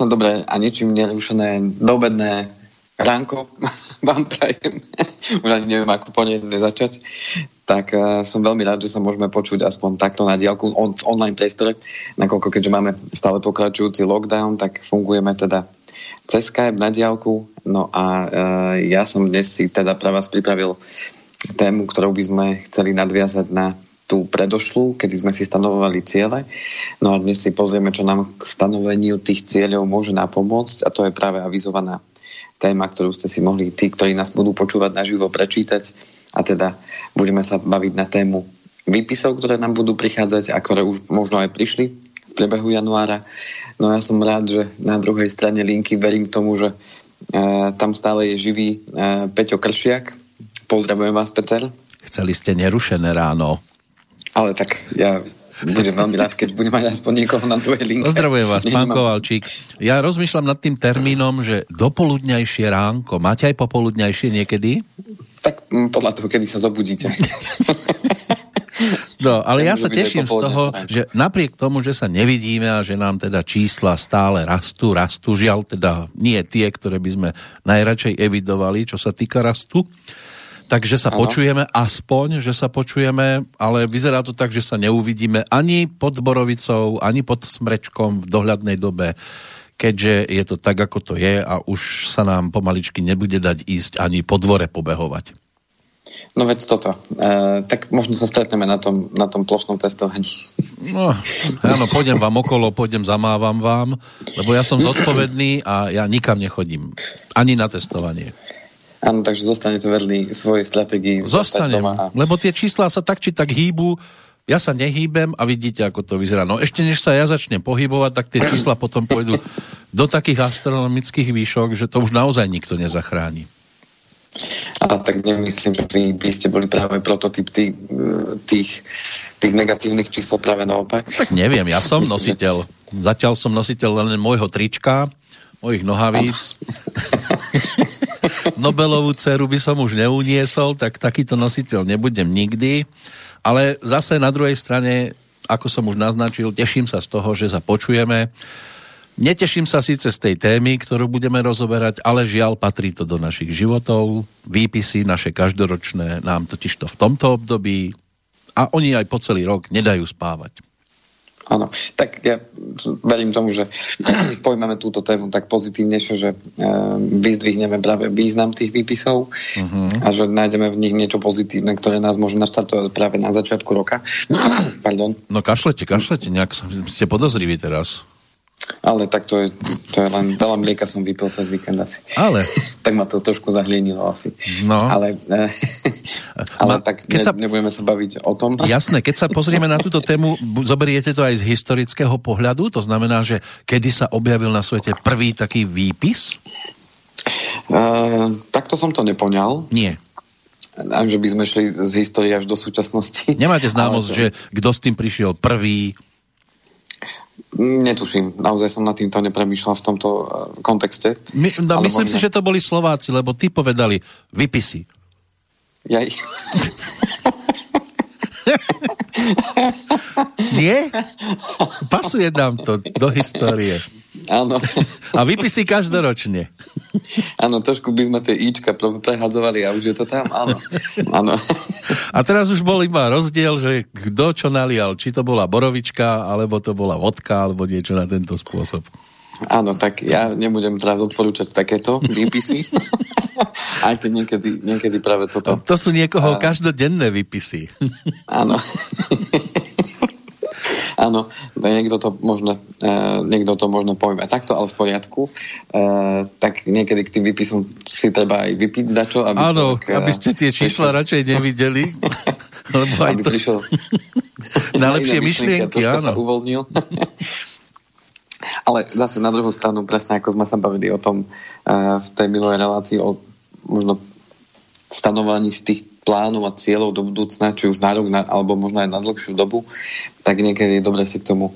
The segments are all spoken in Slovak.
Krásne, dobré a ničím nerušené dobedné ránko vám prajem. Už ani neviem, ako po nej začať. Tak uh, som veľmi rád, že sa môžeme počuť aspoň takto na diálku on, v online priestore, nakoľko keďže máme stále pokračujúci lockdown, tak fungujeme teda cez Skype na diálku. No a uh, ja som dnes si teda pre vás pripravil tému, ktorou by sme chceli nadviazať na tú predošlú, kedy sme si stanovovali ciele. No a dnes si pozrieme, čo nám k stanoveniu tých cieľov môže napomôcť a to je práve avizovaná téma, ktorú ste si mohli tí, ktorí nás budú počúvať naživo, prečítať a teda budeme sa baviť na tému výpisov, ktoré nám budú prichádzať a ktoré už možno aj prišli v priebehu januára. No ja som rád, že na druhej strane linky verím tomu, že e, tam stále je živý e, Peťo Kršiak. Pozdravujem vás, Peter. Chceli ste nerušené ráno. Ale tak ja budem veľmi rád, keď budem mať aspoň niekoho na druhej linke. Pozdravujem vás, pán Kovalčík. Ja rozmýšľam nad tým termínom, že dopoludňajšie ránko. Máte aj popoludňajšie niekedy? Tak mm, podľa toho, kedy sa zobudíte. No, ale ja sa teším z toho, že napriek tomu, že sa nevidíme a že nám teda čísla stále rastú, rastú, žiaľ teda nie tie, ktoré by sme najradšej evidovali, čo sa týka rastu, Takže sa ano. počujeme aspoň, že sa počujeme, ale vyzerá to tak, že sa neuvidíme ani pod Borovicou, ani pod Smrečkom v dohľadnej dobe, keďže je to tak, ako to je a už sa nám pomaličky nebude dať ísť ani po dvore pobehovať. No veď toto. E, tak možno sa stretneme na tom, na tom plošnom testovaní. No, áno, pôjdem vám okolo, pôjdem, zamávam vám, lebo ja som zodpovedný a ja nikam nechodím. Ani na testovanie. Áno, takže zostane to verný svojej stratégii. Zostane, a... lebo tie čísla sa tak či tak hýbu, ja sa nehýbem a vidíte, ako to vyzerá. No ešte než sa ja začnem pohybovať, tak tie čísla potom pôjdu do takých astronomických výšok, že to už naozaj nikto nezachráni. A tak nemyslím, že vy by ste boli práve prototyp tých, tých, tých negatívnych čísel práve naopak. Tak neviem, ja som nositeľ. Zatiaľ som nositeľ len môjho trička, mojich nohavíc. Nobelovú dceru by som už neuniesol, tak takýto nositeľ nebudem nikdy. Ale zase na druhej strane, ako som už naznačil, teším sa z toho, že sa počujeme. Neteším sa síce z tej témy, ktorú budeme rozoberať, ale žiaľ patrí to do našich životov. Výpisy naše každoročné nám totiž to v tomto období a oni aj po celý rok nedajú spávať. Áno, tak ja verím tomu, že pojmeme túto tému tak pozitívnejšie, že e, vyzdvihneme práve význam tých výpisov uh-huh. a že nájdeme v nich niečo pozitívne, ktoré nás môže naštartovať práve na začiatku roka. Pardon. No kašlete, kašlete, nejak ste podozriví teraz. Ale tak to je, to je len, veľa mlieka som vypil cez víkend asi. Ale. tak ma to trošku zahlienilo asi. No. Ale, eh, ale Ma, tak keď ne, sa, nebudeme sa baviť o tom. Jasné, keď sa pozrieme na túto tému, zoberiete to aj z historického pohľadu? To znamená, že kedy sa objavil na svete prvý taký výpis? Uh, takto som to nepoňal. Nie. že by sme šli z histórie až do súčasnosti. Nemáte známosť, to... že kto s tým prišiel prvý, Netuším, naozaj som nad týmto nepremýšľal v tomto uh, kontexte. My, no, myslím možno... si, že to boli Slováci, lebo ty povedali vypisy. Jaj. Nie? Pasuje nám to do histórie. Áno. A vypisy každoročne. Áno, trošku by sme tie íčka prehadzovali a už je to tam, áno. áno. A teraz už bol iba rozdiel, že kto čo nalial, či to bola borovička, alebo to bola vodka, alebo niečo na tento spôsob. Áno, tak ja nebudem teraz odporúčať takéto výpisy, aj keď niekedy, niekedy práve toto. To sú niekoho a... každodenné výpisy. Áno. Áno, niekto to možno, uh, niekto to možno pojme takto, ale v poriadku. Uh, tak niekedy k tým výpisom si treba aj vypiť dačo. Aby Áno, uh, aby ste tie čísla prišiel... radšej nevideli. lebo aj aby to... prišiel na lepšie myšlienky, áno. sa uvoľnil. Ale zase na druhú stranu, presne ako sme sa bavili o tom uh, v tej minulej relácii, o možno stanovaní si tých plánov a cieľov do budúcna, či už na rok, na, alebo možno aj na dlhšiu dobu, tak niekedy je dobre si k tomu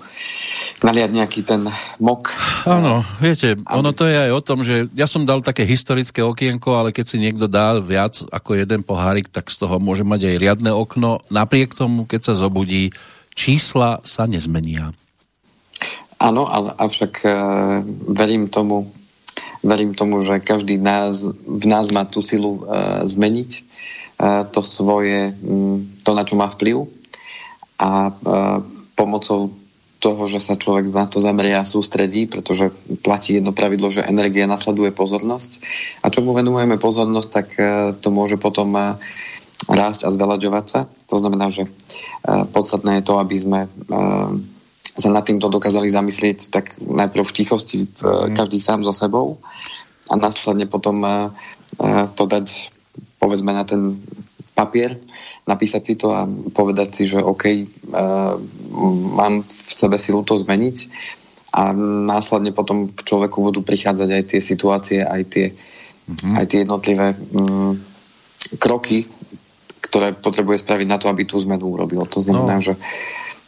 naliať nejaký ten mok. Áno, viete, aby... ono to je aj o tom, že ja som dal také historické okienko, ale keď si niekto dá viac ako jeden pohárik, tak z toho môže mať aj riadne okno. Napriek tomu, keď sa zobudí, čísla sa nezmenia. Áno, ale avšak uh, verím tomu, verím tomu, že každý nás, v nás má tú silu uh, zmeniť uh, to svoje, um, to na čo má vplyv a uh, pomocou toho, že sa človek na to zameria a sústredí, pretože platí jedno pravidlo, že energia nasleduje pozornosť. A čo mu venujeme pozornosť, tak uh, to môže potom uh, rásť a zvelaďovať sa. To znamená, že uh, podstatné je to, aby sme sa nad týmto dokázali zamyslieť tak najprv v tichosti mm. každý sám so sebou a následne potom uh, to dať povedzme na ten papier, napísať si to a povedať si, že OK, uh, mám v sebe silu to zmeniť a následne potom k človeku budú prichádzať aj tie situácie, aj tie, mm-hmm. aj tie jednotlivé um, kroky, ktoré potrebuje spraviť na to, aby tú zmenu urobil. To znamená, no. že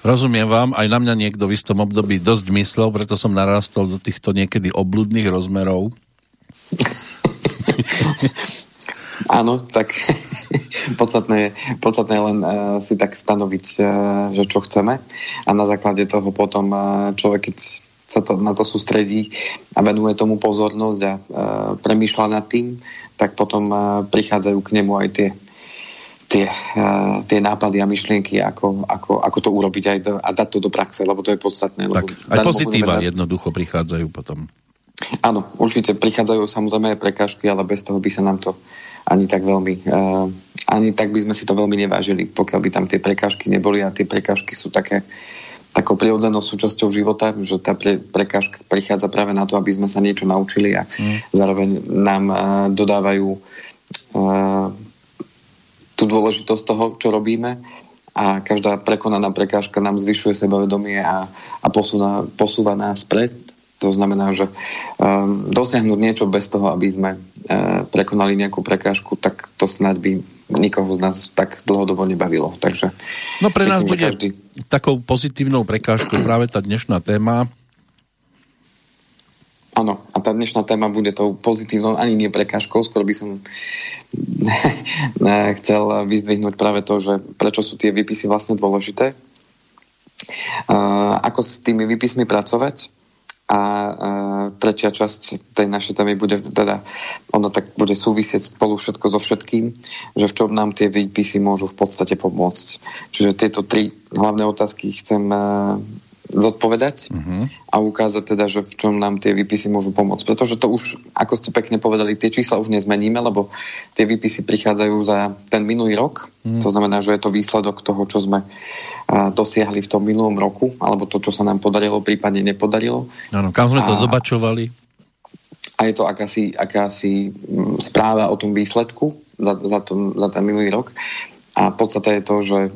Rozumiem vám, aj na mňa niekto v istom období dosť myslel, preto som narastol do týchto niekedy obludných rozmerov. Áno, tak podstatné je, podstatné je len uh, si tak stanoviť, uh, že čo chceme a na základe toho potom uh, človek, keď sa to, na to sústredí a venuje tomu pozornosť a uh, premýšľa nad tým, tak potom uh, prichádzajú k nemu aj tie tie, uh, tie nápady a myšlienky, ako, ako, ako to urobiť aj do, a dať to do praxe, lebo to je podstatné. Tak, lebo aj pozitíva dať... jednoducho prichádzajú potom. Áno, určite prichádzajú samozrejme aj prekážky, ale bez toho by sa nám to ani tak veľmi, uh, ani tak by sme si to veľmi nevážili, pokiaľ by tam tie prekážky neboli a tie prekážky sú také takou prirodzenou súčasťou života, že tá pre, prekážka prichádza práve na to, aby sme sa niečo naučili a mm. zároveň nám uh, dodávajú uh, tú dôležitosť toho, čo robíme a každá prekonaná prekážka nám zvyšuje sebavedomie a, a posúva, posúva nás pred. To znamená, že um, dosiahnuť niečo bez toho, aby sme uh, prekonali nejakú prekážku, tak to snad by nikoho z nás tak dlhodobo nebavilo. Takže no pre nás myslím, bude každý... takou pozitívnou prekážkou práve tá dnešná téma, Áno, a tá dnešná téma bude tou pozitívnou, ani nie prekážkou, skoro by som chcel vyzdvihnúť práve to, že prečo sú tie výpisy vlastne dôležité, ako s tými výpismi pracovať a tretia časť tej našej témy bude teda, ono tak bude súvisieť spolu všetko so všetkým, že v čom nám tie výpisy môžu v podstate pomôcť. Čiže tieto tri hlavné otázky chcem zodpovedať uh-huh. a ukázať teda, že v čom nám tie výpisy môžu pomôcť. Pretože to už, ako ste pekne povedali, tie čísla už nezmeníme, lebo tie výpisy prichádzajú za ten minulý rok. Uh-huh. To znamená, že je to výsledok toho, čo sme a, dosiahli v tom minulom roku, alebo to, čo sa nám podarilo, prípadne nepodarilo. Áno, kam sme to a, dobačovali? A je to akási, akási m, správa o tom výsledku za, za, to, za ten minulý rok. A podstate je to, že e,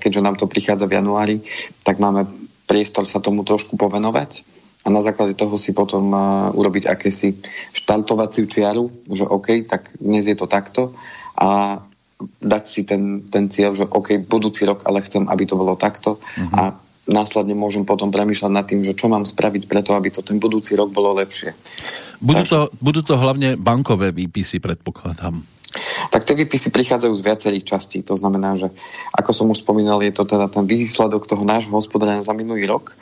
keďže nám to prichádza v januári, tak máme priestor sa tomu trošku povenovať a na základe toho si potom uh, urobiť akési štartovaciu čiaru, že OK, tak dnes je to takto a dať si ten, ten cieľ, že OK, budúci rok, ale chcem, aby to bolo takto uh-huh. a následne môžem potom premýšľať nad tým, že čo mám spraviť preto, aby to ten budúci rok bolo lepšie. Budú, Takže... to, budú to hlavne bankové výpisy, predpokladám. Tak tie výpisy prichádzajú z viacerých častí. To znamená, že ako som už spomínal, je to teda ten výsledok toho nášho hospodárenia za minulý rok.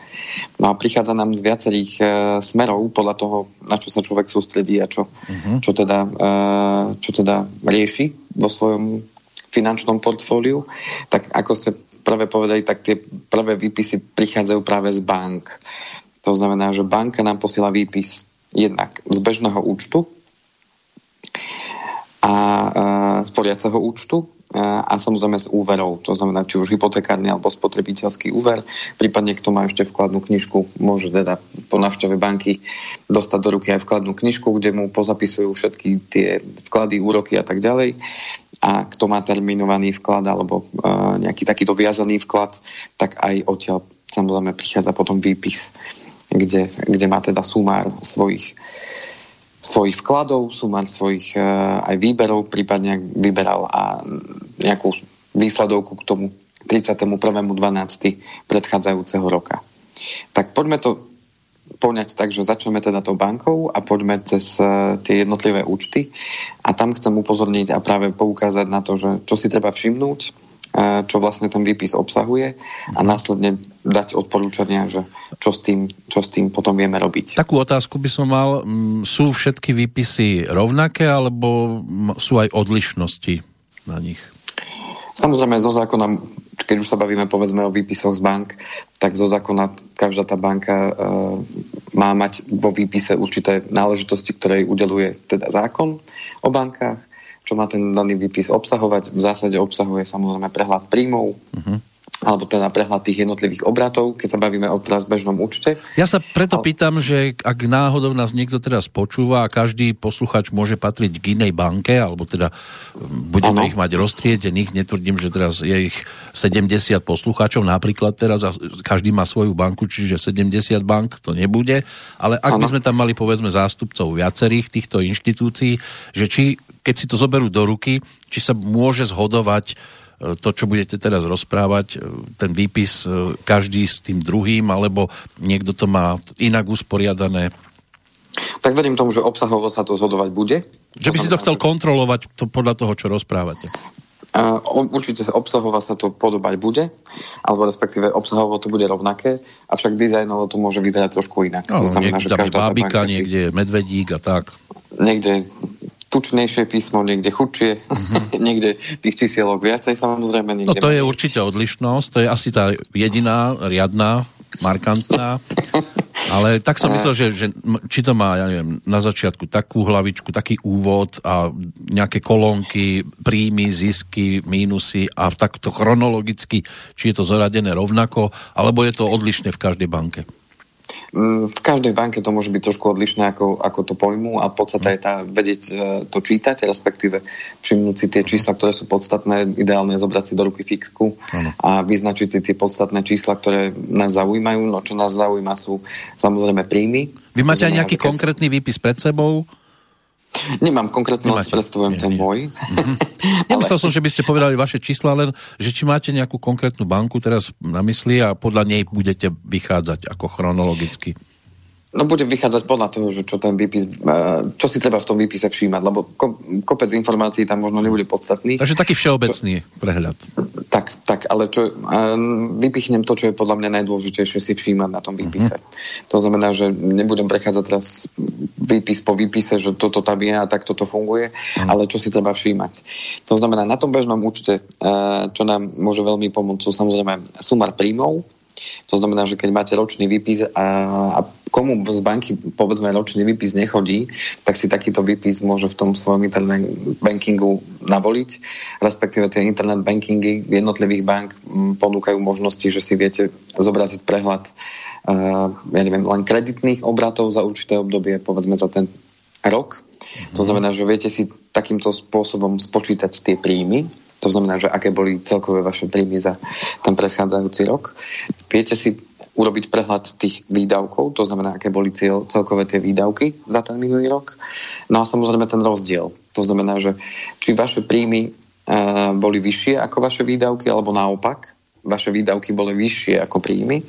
No a prichádza nám z viacerých e, smerov podľa toho, na čo sa človek sústredí a čo, uh-huh. čo, teda, e, čo teda rieši vo svojom finančnom portfóliu. Tak ako ste prvé povedali, tak tie prvé výpisy prichádzajú práve z bank. To znamená, že banka nám posiela výpis jednak z bežného účtu, a, z poriaceho účtu a, samozrejme z úverov, to znamená či už hypotekárny alebo spotrebiteľský úver, prípadne kto má ešte vkladnú knižku, môže teda po návšteve banky dostať do ruky aj vkladnú knižku, kde mu pozapisujú všetky tie vklady, úroky a tak ďalej. A kto má terminovaný vklad alebo uh, nejaký takýto viazaný vklad, tak aj odtiaľ samozrejme prichádza potom výpis, kde, kde má teda sumár svojich svojich vkladov, sumár svojich uh, aj výberov, prípadne vyberal a nejakú výsledovku k tomu 31.12. predchádzajúceho roka. Tak poďme to poňať tak, že začneme teda tou bankou a poďme cez uh, tie jednotlivé účty a tam chcem upozorniť a práve poukázať na to, že čo si treba všimnúť čo vlastne ten výpis obsahuje a následne dať odporúčania, že čo s tým, čo s tým potom vieme robiť. Takú otázku by som mal. Sú všetky výpisy rovnaké alebo sú aj odlišnosti na nich? Samozrejme, zo zákona, keď už sa bavíme povedzme o výpisoch z bank, tak zo zákona každá tá banka e, má mať vo výpise určité náležitosti, ktoré udeluje teda zákon o bankách čo má ten daný výpis obsahovať. V zásade obsahuje samozrejme prehľad príjmov, uh-huh alebo teda prehľad tých jednotlivých obratov, keď sa bavíme o teraz bežnom účte. Ja sa preto ale... pýtam, že ak náhodou nás niekto teraz počúva a každý posluchač môže patriť k inej banke, alebo teda budeme ano. ich mať roztriedených, netvrdím, že teraz je ich 70 poslucháčov napríklad teraz a každý má svoju banku, čiže 70 bank to nebude, ale ak ano. by sme tam mali povedzme zástupcov viacerých týchto inštitúcií, že či keď si to zoberú do ruky, či sa môže zhodovať to, čo budete teraz rozprávať, e, ten výpis e, každý s tým druhým, alebo niekto to má inak usporiadané? Tak verím tomu, že obsahovo sa to zhodovať bude. Že by si to chcel kontrolovať to podľa toho, čo rozprávate. Uh, určite sa obsahovo sa to podobať bude, alebo respektíve obsahovo to bude rovnaké, avšak dizajnovo to môže vyzerať trošku inak. No, to znamená, že každá bábika, niekde je medvedík a tak. Niekde tučnejšie písmo, niekde chudšie, mm-hmm. niekde tých čísielok viacej samozrejme. Niekde no to je určite odlišnosť, to je asi tá jediná, riadná, markantná. Ale tak som myslel, že, že či to má, ja neviem, na začiatku takú hlavičku, taký úvod a nejaké kolónky, príjmy, zisky, mínusy a takto chronologicky, či je to zoradené rovnako, alebo je to odlišné v každej banke. Mm, v každej banke to môže byť trošku odlišné, ako, ako to pojmu a podstata je tá vedieť e, to čítať, respektíve všimnúť si tie čísla, ktoré sú podstatné, ideálne zobrať si do ruky fixku a vyznačiť si tie podstatné čísla, ktoré nás zaujímajú. No čo nás zaujíma sú samozrejme príjmy. Vy máte aj nejaký konkrétny výpis pred sebou? Nemám konkrétne, len predstavujem ten môj. Mm-hmm. Nemyslel som, že by ste povedali vaše čísla, len že či máte nejakú konkrétnu banku teraz na mysli a podľa nej budete vychádzať ako chronologicky. No budem vychádzať podľa toho, že čo ten výpis, e, čo si treba v tom výpise všímať, lebo kopec informácií tam možno nebude podstatný. Takže taký všeobecný čo, prehľad. Tak, tak, ale čo, e, vypichnem to, čo je podľa mňa najdôležitejšie si všímať na tom výpise. Mm-hmm. To znamená, že nebudem prechádzať teraz výpis po výpise, že toto tam je a tak toto funguje, mm. ale čo si treba všímať. To znamená, na tom bežnom účte, e, čo nám môže veľmi pomôcť, sú samozrejme sumar príjmov, to znamená, že keď máte ročný výpis a, a komu z banky povedzme ročný výpis nechodí, tak si takýto výpis môže v tom svojom internet bankingu navoliť, respektíve tie internet bankingy jednotlivých bank ponúkajú možnosti, že si viete zobraziť prehľad uh, ja neviem, len kreditných obratov za určité obdobie, povedzme za ten rok. Mm-hmm. To mhm. znamená, že viete si takýmto spôsobom spočítať tie príjmy to znamená, že aké boli celkové vaše príjmy za ten predchádzajúci rok. Viete si urobiť prehľad tých výdavkov, to znamená, aké boli cieľ, celkové tie výdavky za ten minulý rok. No a samozrejme ten rozdiel. To znamená, že či vaše príjmy e, boli vyššie ako vaše výdavky, alebo naopak, vaše výdavky boli vyššie ako príjmy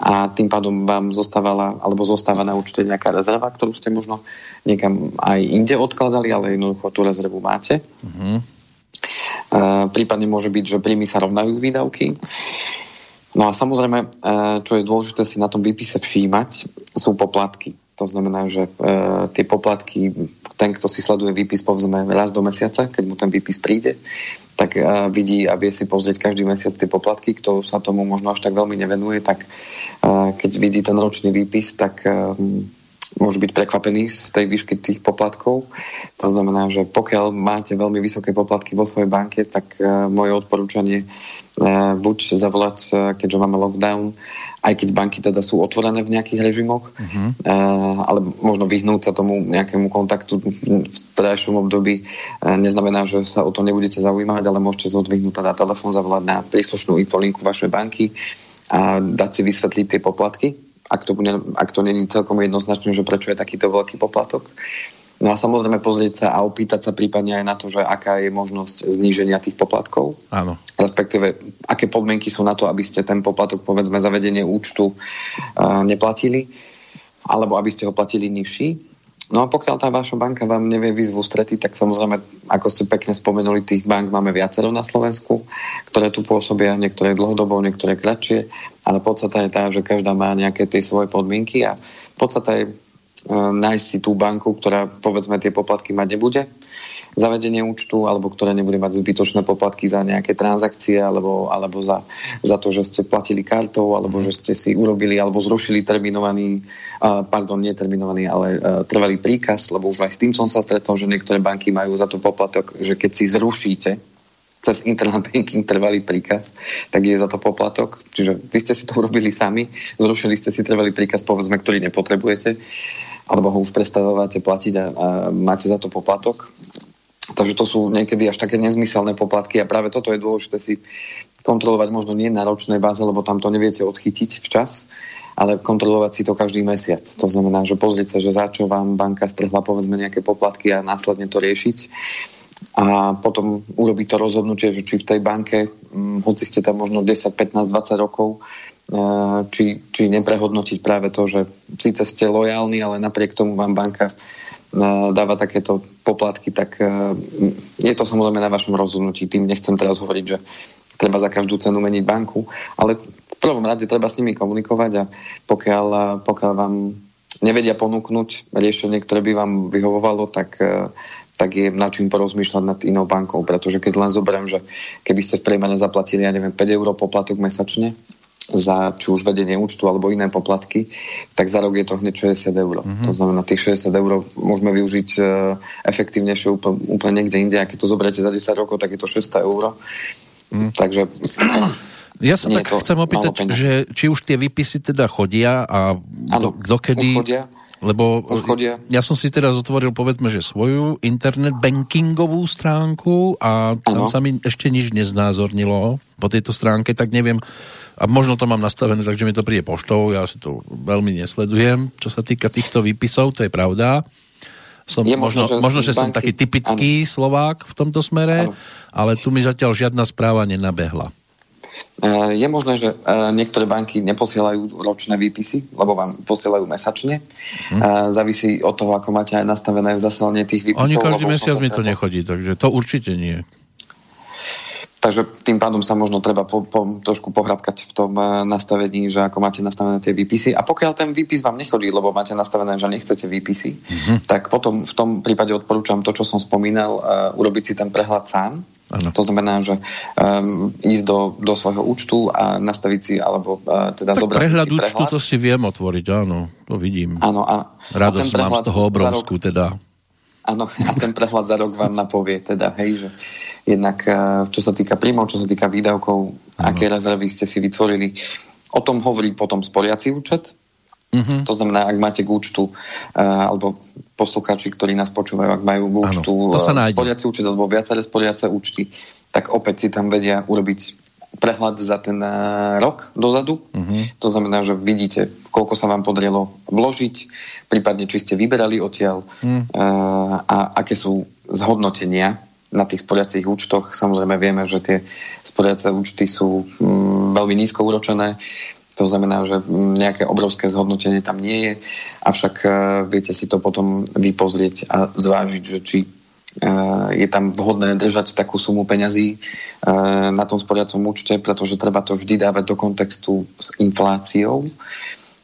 a tým pádom vám zostávala, alebo zostáva na účte nejaká rezerva, ktorú ste možno niekam aj inde odkladali, ale jednoducho tú rezervu máte. Mm-hmm prípadne môže byť, že príjmy sa rovnajú výdavky. No a samozrejme, čo je dôležité si na tom výpise všímať, sú poplatky. To znamená, že tie poplatky, ten, kto si sleduje výpis povedzme raz do mesiaca, keď mu ten výpis príde, tak vidí a vie si pozrieť každý mesiac tie poplatky. Kto sa tomu možno až tak veľmi nevenuje, tak keď vidí ten ročný výpis, tak môžu byť prekvapení z tej výšky tých poplatkov. To znamená, že pokiaľ máte veľmi vysoké poplatky vo svojej banke, tak uh, moje odporúčanie uh, buď zavolať, uh, keďže máme lockdown, aj keď banky teda sú otvorené v nejakých režimoch, uh-huh. uh, ale možno vyhnúť sa tomu nejakému kontaktu v trajšom období uh, neznamená, že sa o to nebudete zaujímať, ale môžete zodvihnúť teda telefón, zavolať na príslušnú infolinku vašej banky a dať si vysvetliť tie poplatky, ak to, bude, ak to není celkom jednoznačné, že prečo je takýto veľký poplatok. No a samozrejme pozrieť sa a opýtať sa prípadne aj na to, že aká je možnosť zníženia tých poplatkov. Áno. Respektíve, aké podmienky sú na to, aby ste ten poplatok, povedzme, zavedenie účtu uh, neplatili, alebo aby ste ho platili nižší. No a pokiaľ tá vaša banka vám nevie výzvu strety, tak samozrejme, ako ste pekne spomenuli, tých bank máme viacero na Slovensku, ktoré tu pôsobia, niektoré dlhodobo, niektoré kratšie, ale podstata je tá, že každá má nejaké tie svoje podmienky a podstata je e, nájsť si tú banku, ktorá povedzme tie poplatky mať nebude zavedenie účtu, alebo ktoré nebude mať zbytočné poplatky za nejaké transakcie, alebo, alebo za, za to, že ste platili kartou, alebo že ste si urobili alebo zrušili terminovaný, uh, pardon, nie terminovaný, ale uh, trvalý príkaz, lebo už aj s tým som sa stretol, že niektoré banky majú za to poplatok, že keď si zrušíte cez internet banking trvalý príkaz, tak je za to poplatok. Čiže vy ste si to urobili sami, zrušili ste si trvalý príkaz, povedzme, ktorý nepotrebujete, alebo ho už prestávate platiť a, a máte za to poplatok. Takže to sú niekedy až také nezmyselné poplatky a práve toto je dôležité si kontrolovať možno nie na ročnej báze, lebo tam to neviete odchytiť včas, ale kontrolovať si to každý mesiac. To znamená, že pozrieť sa, že za čo vám banka strhla povedzme nejaké poplatky a následne to riešiť a potom urobiť to rozhodnutie, že či v tej banke, hm, hoci ste tam možno 10, 15, 20 rokov, e, či, či neprehodnotiť práve to, že síce ste lojálni, ale napriek tomu vám banka dáva takéto poplatky, tak e, je to samozrejme na vašom rozhodnutí. Tým nechcem teraz hovoriť, že treba za každú cenu meniť banku, ale v prvom rade treba s nimi komunikovať a pokiaľ, pokiaľ vám nevedia ponúknuť riešenie, ktoré by vám vyhovovalo, tak, e, tak je na čím porozmýšľať nad inou bankou. Pretože keď len zoberiem, že keby ste v priemane zaplatili, ja neviem, 5 eur poplatok mesačne, za či už vedenie účtu alebo iné poplatky, tak za rok je to hneď 60 eur. Mm-hmm. To znamená, tých 60 eur môžeme využiť uh, efektívnejšie úplne, úplne niekde inde. A keď to zoberiete za 10 rokov, tak je to 600 eur. Mm. Takže... Ja sa tak chcem opýtať, že či už tie výpisy teda chodia a ano, dokedy... chodia. Lebo chodia. ja som si teraz otvoril povedzme, že svoju internet bankingovú stránku a tam ano. sa mi ešte nič neznázornilo po tejto stránke, tak neviem, a možno to mám nastavené, takže mi to príde poštou, ja si to veľmi nesledujem, čo sa týka týchto výpisov, to je pravda. Som, je možno, možno, že, možno, že banky, som taký typický ano. Slovák v tomto smere, ano. ale tu mi zatiaľ žiadna správa nenabehla. E, je možné, že e, niektoré banky neposielajú ročné výpisy, lebo vám posielajú mesačne. Hmm. Závisí od toho, ako máte aj nastavené zaslanie tých výpisov. Oni každý mesiac mi to nechodí, takže to určite nie. Takže tým pádom sa možno treba po, po, trošku pohrabkať v tom uh, nastavení, že ako máte nastavené tie výpisy. A pokiaľ ten výpis vám nechodí, lebo máte nastavené, že nechcete výpisy, mm-hmm. tak potom v tom prípade odporúčam to, čo som spomínal, uh, urobiť si ten prehľad sám. Ano. To znamená, že um, ísť do, do svojho účtu a nastaviť si, alebo uh, teda tak zobrať prehľad si účtu prehľad. to si viem otvoriť, áno, to vidím. Áno, a, Radosť a mám z toho obrovskú, teda. Áno, a ten prehľad za rok vám napovie teda, hej, že jednak eh, čo sa týka príjmov, čo sa týka výdavkov, ano. aké rezervy ste si vytvorili. O tom hovorí potom sporiaci účet. Uh-huh. To znamená, ak máte k účtu, uh, alebo poslucháči, ktorí nás počúvajú, ak majú k účtu uh, sporiaci účet alebo viaceré sporiace účty, tak opäť si tam vedia urobiť prehľad za ten eh, rok dozadu. Uh-huh. To znamená, že vidíte, koľko sa vám podarilo vložiť, prípadne či ste vyberali odtiaľ uh-huh. a aké sú zhodnotenia na tých sporiacich účtoch. Samozrejme vieme, že tie sporiace účty sú mm, veľmi nízko uročené. To znamená, že mm, nejaké obrovské zhodnotenie tam nie je, avšak uh, viete si to potom vypozrieť a zvážiť, že či Eh, je tam vhodné držať takú sumu peňazí eh, na tom sporiacom účte, pretože treba to vždy dávať do kontextu s infláciou.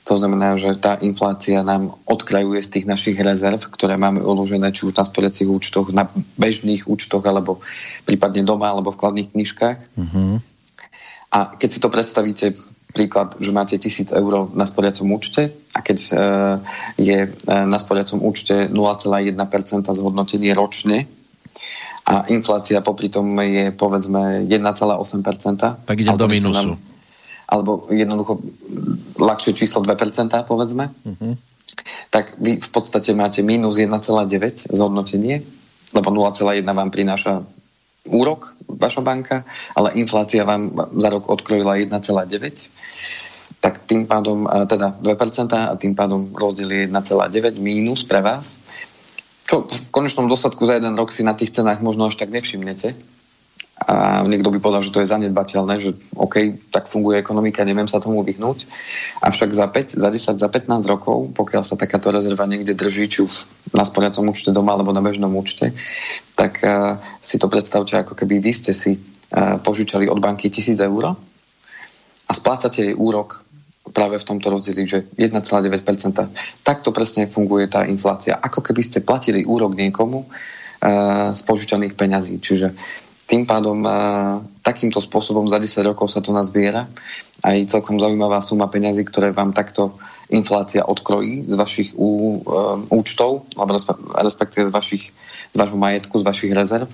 To znamená, že tá inflácia nám odkrajuje z tých našich rezerv, ktoré máme uložené či už na sporiacich účtoch, na bežných účtoch, alebo prípadne doma, alebo v kladných knižkách. Uh-huh. A keď si to predstavíte príklad, že máte 1000 eur na sporiacom účte a keď e, je e, na sporiacom účte 0,1% zhodnotenie ročne a inflácia popri tom je povedzme 1,8%. Tak idem do mínusu. alebo jednoducho ľahšie číslo 2%, povedzme. Uh-huh. Tak vy v podstate máte minus 1,9 zhodnotenie, lebo 0,1 vám prináša úrok vaša banka, ale inflácia vám za rok odkrojila 1,9 tak tým pádom, teda 2% a tým pádom rozdiel je 1,9 mínus pre vás, čo v konečnom dôsledku za jeden rok si na tých cenách možno až tak nevšimnete. A niekto by povedal, že to je zanedbateľné, že OK, tak funguje ekonomika, neviem sa tomu vyhnúť. Avšak za 5, za 10, za 15 rokov, pokiaľ sa takáto rezerva niekde drží, či už na sporiacom účte doma alebo na bežnom účte, tak uh, si to predstavte, ako keby vy ste si uh, požičali od banky 1000 eur a splácate jej úrok práve v tomto rozdieli, že 1,9%. Takto presne funguje tá inflácia. Ako keby ste platili úrok niekomu uh, z požičaných peňazí. Čiže tým pádom takýmto spôsobom za 10 rokov sa to nazbiera. Aj celkom zaujímavá suma peňazí, ktoré vám takto inflácia odkrojí z vašich ú, um, účtov, alebo respektíve z, vašich, z vašho majetku, z vašich rezerv.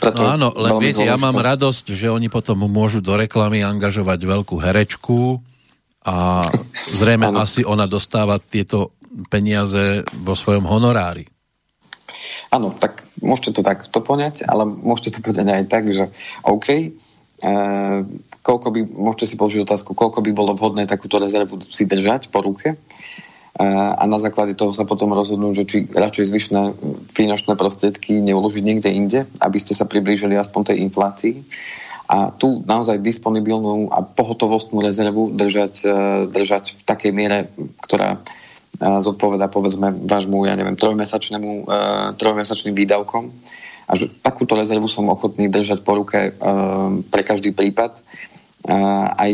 Preto no áno, len viete, ja mám radosť, že oni potom môžu do reklamy angažovať veľkú herečku a zrejme asi ona dostáva tieto peniaze vo svojom honorári. Áno, tak môžete to takto poňať, ale môžete to povedať aj tak, že OK, e, koľko by, môžete si položiť otázku, koľko by bolo vhodné takúto rezervu si držať po ruke e, a na základe toho sa potom rozhodnúť, že či radšej zvyšné finančné prostriedky neuložiť niekde inde, aby ste sa priblížili aspoň tej inflácii. A tu naozaj disponibilnú a pohotovostnú rezervu držať, e, držať v takej miere, ktorá zodpoveda povedzme vášmu, ja neviem, trojmesačnému, uh, trojmesačným výdavkom. A že takúto rezervu som ochotný držať po ruke uh, pre každý prípad. Uh, aj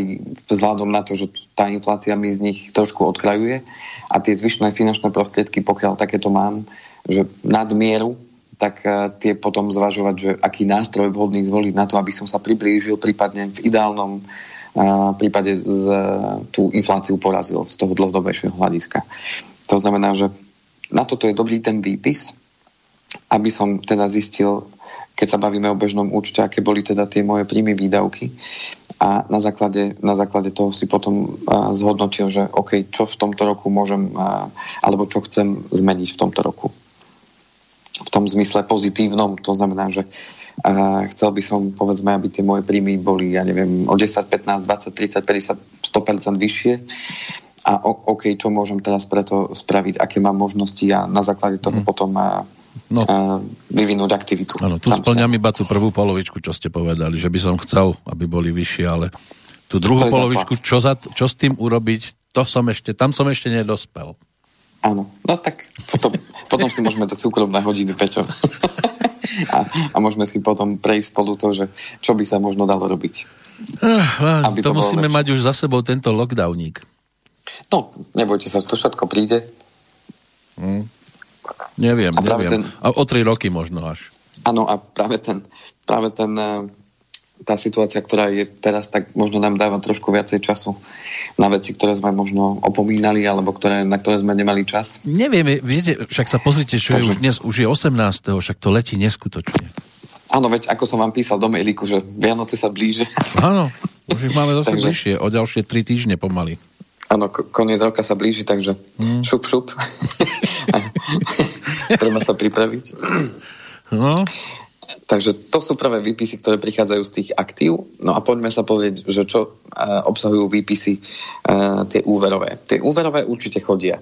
vzhľadom na to, že tá inflácia mi z nich trošku odkrajuje. A tie zvyšné finančné prostriedky, pokiaľ takéto mám, že nadmieru, tak uh, tie potom zvažovať, že aký nástroj vhodný zvoliť na to, aby som sa priblížil prípadne v ideálnom v prípade z, tú infláciu porazil z toho dlhodobejšieho hľadiska. To znamená, že na toto je dobrý ten výpis, aby som teda zistil, keď sa bavíme o bežnom účte, aké boli teda tie moje príjmy výdavky a na základe, na základe toho si potom uh, zhodnotil, že OK, čo v tomto roku môžem, uh, alebo čo chcem zmeniť v tomto roku. V tom zmysle pozitívnom, to znamená, že a chcel by som, povedzme, aby tie moje príjmy boli, ja neviem, o 10, 15, 20, 30, 50, 100% vyššie. A OK, čo môžem teraz preto spraviť, aké mám možnosti a na základe toho mm. potom a, no. a, vyvinúť aktivitu. Áno, tu splňam iba tú prvú polovičku, čo ste povedali, že by som chcel, aby boli vyššie, ale tú druhú polovičku, čo, za, čo s tým urobiť, to som ešte, tam som ešte nedospel. Áno, no tak potom, potom si môžeme dať súkromné hodiny, Peťo. a, a môžeme si potom prejsť spolu to, že čo by sa možno dalo robiť. Uh, aby to, to musíme lepšie. mať už za sebou tento lockdowník. No, nebojte sa, to všetko príde. Hmm. Neviem, a neviem. Ten... A o tri roky možno až. Áno, a práve ten, práve ten uh, tá situácia, ktorá je teraz, tak možno nám dáva trošku viacej času na veci, ktoré sme možno opomínali, alebo ktoré, na ktoré sme nemali čas. Neviem, viete, však sa pozrite, čo Takže... je už dnes, už je 18. však to letí neskutočne. Áno, veď ako som vám písal do mailíku, že Vianoce sa blíže. Áno, už ich máme zase takže... bližšie, o ďalšie tri týždne pomaly. Áno, koniec roka sa blíži, takže hmm. šup, šup. Treba sa pripraviť. No. Takže to sú prvé výpisy, ktoré prichádzajú z tých aktív. No a poďme sa pozrieť, že čo uh, obsahujú výpisy uh, tie úverové. Tie úverové určite chodia.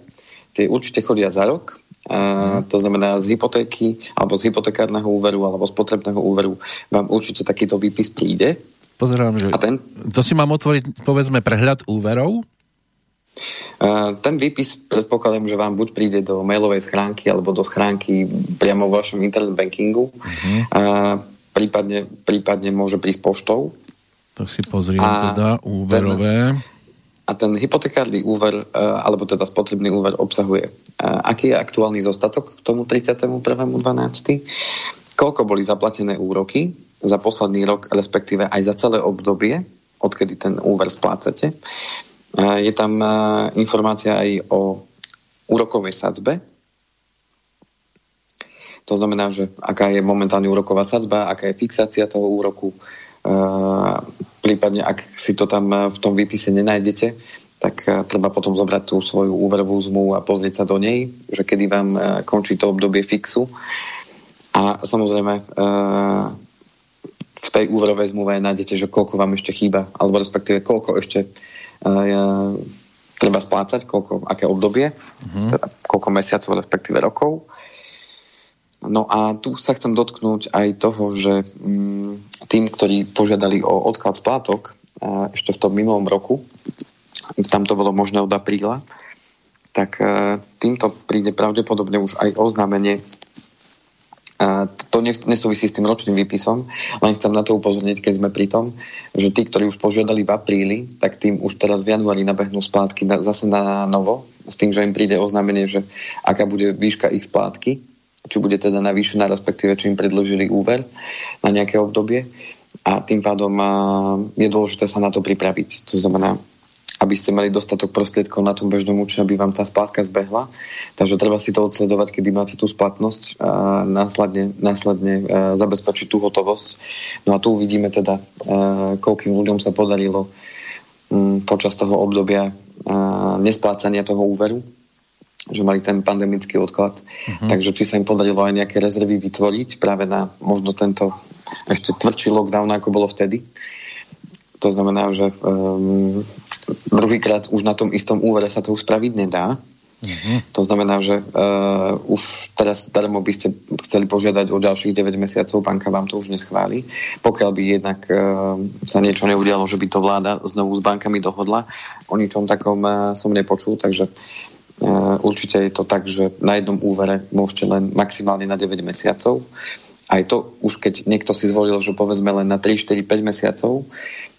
Tie určite chodia za rok, uh, to znamená z hypotéky, alebo z hypotekárneho úveru, alebo z potrebného úveru vám určite takýto výpis príde. Pozerám, že... A ten... To si mám otvoriť, povedzme, prehľad úverov? Ten výpis predpokladám, že vám buď príde do mailovej schránky alebo do schránky priamo v vašom internet bankingu. Uh-huh. A prípadne, prípadne môže prísť poštou. To si pozriem a teda, úverové. Ten, a ten hypotekárny úver, alebo teda spotrebný úver obsahuje, aký je aktuálny zostatok k tomu 31.12., koľko boli zaplatené úroky za posledný rok, respektíve aj za celé obdobie, odkedy ten úver splácate. Je tam informácia aj o úrokovej sadzbe. To znamená, že aká je momentálne úroková sadzba, aká je fixácia toho úroku. Prípadne, ak si to tam v tom výpise nenájdete, tak treba potom zobrať tú svoju úverovú zmluvu a pozrieť sa do nej, že kedy vám končí to obdobie fixu. A samozrejme, v tej úverovej zmluve nájdete, že koľko vám ešte chýba, alebo respektíve koľko ešte treba splácať, koľko, aké obdobie, uh-huh. teda koľko mesiacov, respektíve rokov. No a tu sa chcem dotknúť aj toho, že mm, tým, ktorí požiadali o odklad splátok ešte v tom minulom roku, tam to bolo možné od apríla, tak týmto príde pravdepodobne už aj oznámenie to nesúvisí s tým ročným výpisom, len chcem na to upozorniť, keď sme pri tom, že tí, ktorí už požiadali v apríli, tak tým už teraz v januári nabehnú splátky na, zase na novo, s tým, že im príde oznámenie, že aká bude výška ich splátky, či bude teda navýšená, respektíve či im predložili úver na nejaké obdobie a tým pádom je dôležité sa na to pripraviť. To znamená, aby ste mali dostatok prostriedkov na tom bežnom účte, aby vám tá splátka zbehla. Takže treba si to odsledovať, kedy máte tú splatnosť a následne, následne a zabezpečiť tú hotovosť. No a tu uvidíme teda, koľkým ľuďom sa podarilo m, počas toho obdobia nesplácania toho úveru že mali ten pandemický odklad. Uh-huh. Takže či sa im podarilo aj nejaké rezervy vytvoriť práve na možno tento ešte tvrdší lockdown, ako bolo vtedy. To znamená, že um, druhýkrát už na tom istom úvere sa to spraviť nedá. Uh-huh. To znamená, že uh, už teraz darmo by ste chceli požiadať o ďalších 9 mesiacov, banka vám to už neschváli. Pokiaľ by jednak uh, sa niečo neudialo, že by to vláda znovu s bankami dohodla, o ničom takom uh, som nepočul, takže uh, určite je to tak, že na jednom úvere môžete len maximálne na 9 mesiacov. Aj to už keď niekto si zvolil, že povedzme len na 3, 4, 5 mesiacov,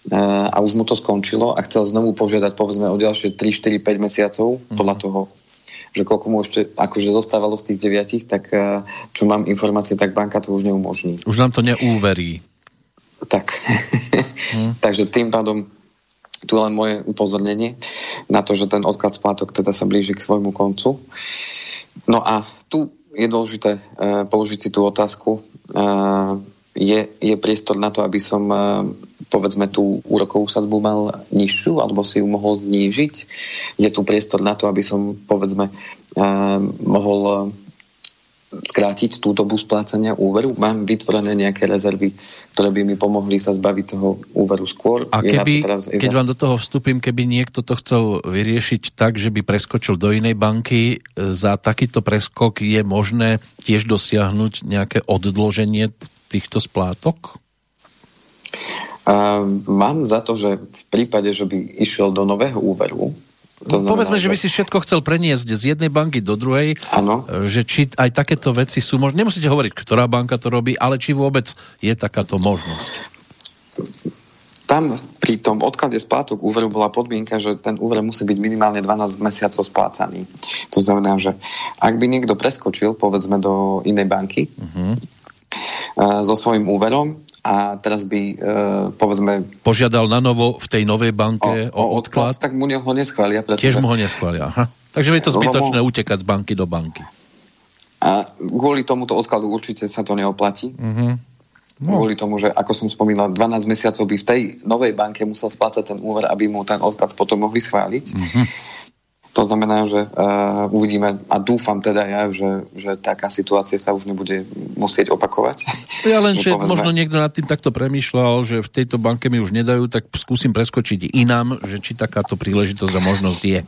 a už mu to skončilo a chcel znovu požiadať povedzme o ďalšie 3, 4, 5 mesiacov mm-hmm. podľa toho, že koľko mu ešte akože zostávalo z tých deviatich, tak čo mám informácie, tak banka to už neumožní. Už nám to neúverí. Tak. Mm. Takže tým pádom tu len moje upozornenie na to, že ten odklad splátok teda sa blíži k svojmu koncu. No a tu je dôležité uh, položiť si tú otázku, uh, je, je priestor na to, aby som eh, povedzme tú úrokovú sadbu mal nižšiu alebo si ju mohol znížiť. Je tu priestor na to, aby som povedzme eh, mohol eh, skrátiť tú dobu splácania úveru? Mám vytvorené nejaké rezervy, ktoré by mi pomohli sa zbaviť toho úveru skôr? A keby, teraz keď vám do toho vstúpim, keby niekto to chcel vyriešiť tak, že by preskočil do inej banky, za takýto preskok je možné tiež dosiahnuť nejaké odloženie týchto splátok? Uh, mám za to, že v prípade, že by išiel do nového úveru, to znamená, Povedzme, že by si všetko chcel preniesť z jednej banky do druhej, ano. že či aj takéto veci sú možné. Nemusíte hovoriť, ktorá banka to robí, ale či vôbec je takáto možnosť. Tam pri tom odklade splátok úveru bola podmienka, že ten úver musí byť minimálne 12 mesiacov splácaný. To znamená, že ak by niekto preskočil, povedzme, do inej banky, uh-huh so svojím úverom a teraz by, e, povedzme... Požiadal na novo v tej novej banke o, o odklad? Tak mu ho neschvália. Pretože... Tiež mu ho neschvália. Aha. Takže je to zbytočné Lebo... utekať z banky do banky. A kvôli tomuto odkladu určite sa to neoplatí. Uh-huh. No. Kvôli tomu, že ako som spomínal, 12 mesiacov by v tej novej banke musel splácať ten úver, aby mu ten odklad potom mohli schváliť. Uh-huh. To znamená, že uh, uvidíme a dúfam teda ja, že, že taká situácia sa už nebude musieť opakovať. Ja len, že povedzme... možno niekto nad tým takto premýšľal, že v tejto banke mi už nedajú, tak skúsim preskočiť inám, že či takáto príležitosť a možnosť je.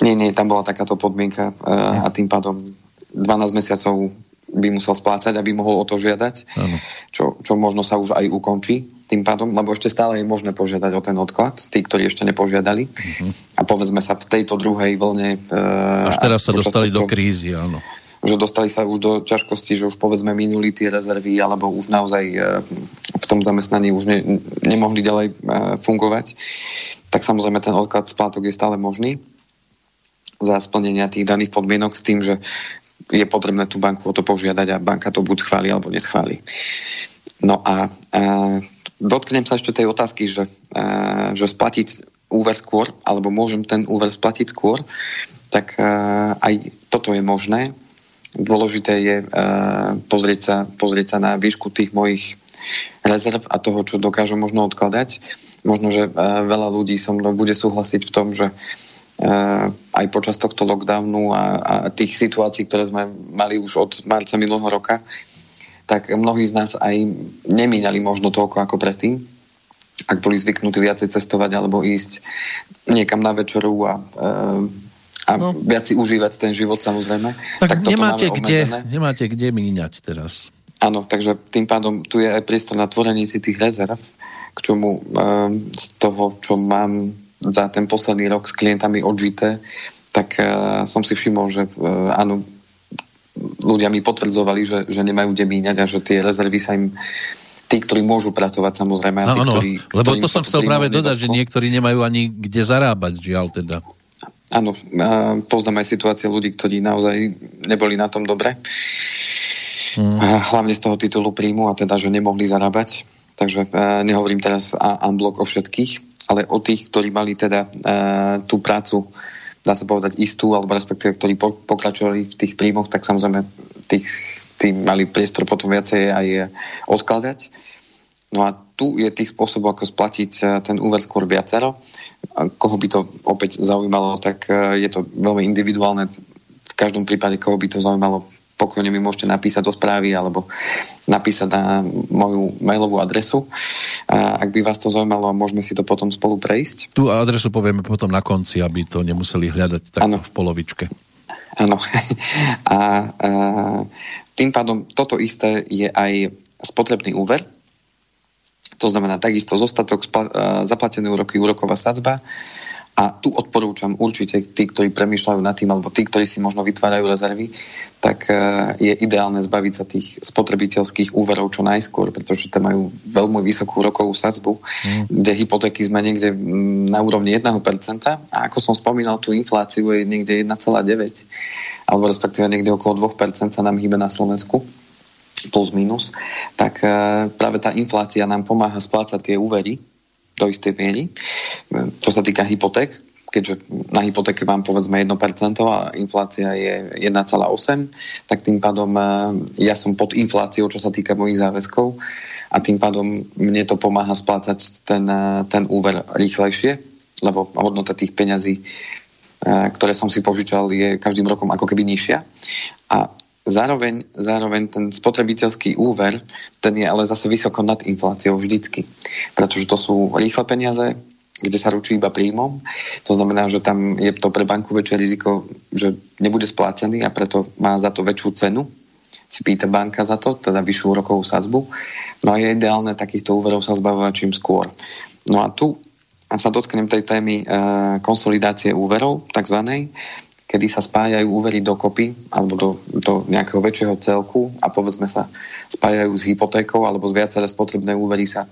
Nie, nie, tam bola takáto podmienka uh, a tým pádom 12 mesiacov by musel splácať, aby mohol o to žiadať, čo, čo možno sa už aj ukončí tým pádom, lebo ešte stále je možné požiadať o ten odklad, tí, ktorí ešte nepožiadali. Uh-huh. A povedzme sa v tejto druhej vlne... E, Až teraz sa dostali tohto, do krízy, áno. Že dostali sa už do ťažkosti, že už povedzme minuli tie rezervy, alebo už naozaj e, v tom zamestnaní už ne, nemohli ďalej e, fungovať. Tak samozrejme ten odklad splátok je stále možný za splnenia tých daných podmienok s tým, že je potrebné tú banku o to požiadať a banka to buď schváli alebo neschváli. No a, a Dotknem sa ešte tej otázky, že, e, že splatiť úver skôr, alebo môžem ten úver splatiť skôr, tak e, aj toto je možné. Dôležité je e, pozrieť sa, pozrieť sa na výšku tých mojich rezerv a toho, čo dokážem možno odkladať. Možno, že veľa ľudí so mnou bude súhlasiť v tom, že aj počas tohto lockdownu a, a tých situácií, ktoré sme mali už od marca minulého roka, tak mnohí z nás aj nemínali možno toľko ako predtým, ak boli zvyknutí viacej cestovať alebo ísť niekam na večeru a, a no. viac si užívať ten život samozrejme. Tak, tak nemáte, kde, nemáte kde míňať teraz. Áno, takže tým pádom tu je aj priestor na tvorenie si tých rezerv, k čomu z toho, čo mám za ten posledný rok s klientami odžité, tak som si všimol, že áno, ľudia mi potvrdzovali, že, že nemajú kde míňať a že tie rezervy sa im tí, ktorí môžu pracovať samozrejme. A tí, no, ktorí, lebo to som chcel práve dodať, že niektorí nemajú ani kde zarábať, žiaľ teda. Áno, poznám aj situácie ľudí, ktorí naozaj neboli na tom dobre. Hmm. Hlavne z toho titulu príjmu a teda, že nemohli zarábať. Takže nehovorím teraz unblock o všetkých, ale o tých, ktorí mali teda tú prácu dá sa povedať istú, alebo respektíve, ktorí pokračovali v tých príjmoch, tak samozrejme tých, tí mali priestor potom viacej aj odkladať. No a tu je tých spôsobov, ako splatiť e, ten úver skôr viacero. Koho by to opäť zaujímalo, tak e, je to veľmi individuálne. V každom prípade, koho by to zaujímalo, pokojne mi môžete napísať do správy alebo napísať na moju mailovú adresu. A ak by vás to zaujímalo, môžeme si to potom spolu prejsť. Tú adresu povieme potom na konci, aby to nemuseli hľadať tak v polovičke. Áno. A, a tým pádom toto isté je aj spotrebný úver. To znamená takisto zostatok, zaplatené úroky, úroková sadzba a tu odporúčam určite tí, ktorí premýšľajú nad tým, alebo tí, ktorí si možno vytvárajú rezervy, tak e, je ideálne zbaviť sa tých spotrebiteľských úverov čo najskôr, pretože tie majú veľmi vysokú rokovú sadzbu, mm. kde hypotéky sme niekde mm, na úrovni 1%. A ako som spomínal, tú infláciu je niekde 1,9 alebo respektíve niekde okolo 2% sa nám hýbe na Slovensku plus minus, tak e, práve tá inflácia nám pomáha splácať tie úvery, do istej miery. Čo sa týka hypoték, keďže na hypotéke mám povedzme 1% a inflácia je 1,8, tak tým pádom e, ja som pod infláciou, čo sa týka mojich záväzkov a tým pádom mne to pomáha splácať ten, e, ten úver rýchlejšie, lebo hodnota tých peňazí, e, ktoré som si požičal, je každým rokom ako keby nižšia. A Zároveň, zároveň ten spotrebiteľský úver, ten je ale zase vysoko nad infláciou vždycky. Pretože to sú rýchle peniaze, kde sa ručí iba príjmom. To znamená, že tam je to pre banku väčšie riziko, že nebude splácený a preto má za to väčšiu cenu. Si pýta banka za to, teda vyššiu rokovú sazbu. No a je ideálne takýchto úverov sa zbavovať čím skôr. No a tu sa dotknem tej témy e, konsolidácie úverov, takzvanej kedy sa spájajú úvery dokopy alebo do, do nejakého väčšieho celku a povedzme sa spájajú s hypotékou alebo z viaceré spotrebné úvery sa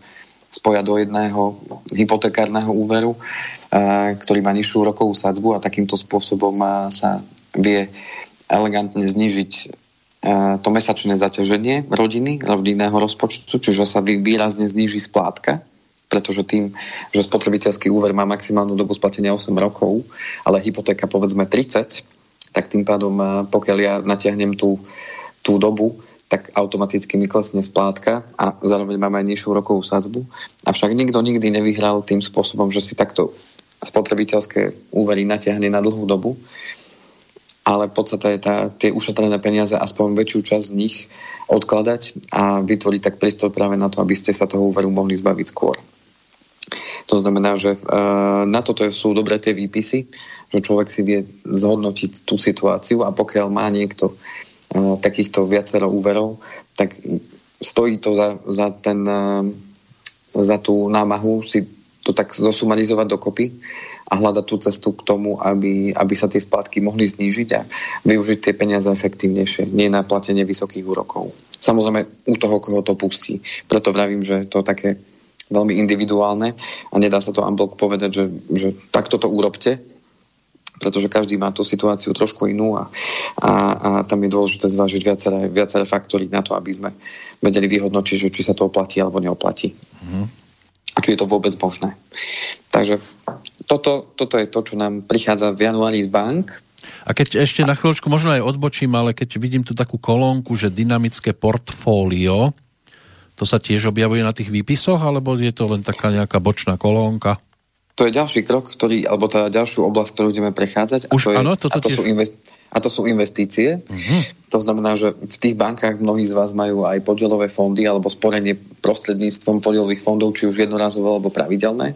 spoja do jedného hypotekárneho úveru, ktorý má nižšiu rokovú sadzbu a takýmto spôsobom sa vie elegantne znižiť to mesačné zaťaženie rodiny, rodinného rozpočtu, čiže sa výrazne zníži splátka pretože tým, že spotrebiteľský úver má maximálnu dobu splatenia 8 rokov, ale hypotéka povedzme 30, tak tým pádom, eh, pokiaľ ja natiahnem tú, tú dobu, tak automaticky mi klesne splátka a zároveň máme aj nižšiu rokovú sadzbu. Avšak nikto nikdy nevyhral tým spôsobom, že si takto spotrebiteľské úvery natiahne na dlhú dobu, ale v podstate je tá, tie ušetrené peniaze aspoň väčšiu časť z nich odkladať a vytvoriť tak priestor práve na to, aby ste sa toho úveru mohli zbaviť skôr. To znamená, že na toto sú dobré tie výpisy, že človek si vie zhodnotiť tú situáciu a pokiaľ má niekto takýchto viacero úverov, tak stojí to za, za, ten, za tú námahu si to tak zosumarizovať dokopy a hľadať tú cestu k tomu, aby, aby sa tie splátky mohli znížiť a využiť tie peniaze efektívnejšie, nie na platenie vysokých úrokov. Samozrejme u toho, koho to pustí. Preto vravím, že to také veľmi individuálne a nedá sa to unblock povedať, že, že takto to urobte, pretože každý má tú situáciu trošku inú a, a, a tam je dôležité zvážiť viaceré, viaceré faktory na to, aby sme vedeli vyhodnotiť, že či sa to oplatí alebo neoplatí. Mm. A či je to vôbec možné. Takže toto, toto je to, čo nám prichádza v januári z bank. A keď ešte na chvíľočku možno aj odbočím, ale keď vidím tu takú kolónku, že dynamické portfólio, to sa tiež objavuje na tých výpisoch, alebo je to len taká nejaká bočná kolónka? To je ďalší krok, ktorý, alebo tá ďalšiu oblasť, ktorú ideme prechádzať. Už a to, je, áno, toto a to, tiež... sú, invest, a to sú investície. Uh-huh. To znamená, že v tých bankách mnohí z vás majú aj podielové fondy alebo sporenie prostredníctvom podielových fondov, či už jednorázové alebo pravidelné.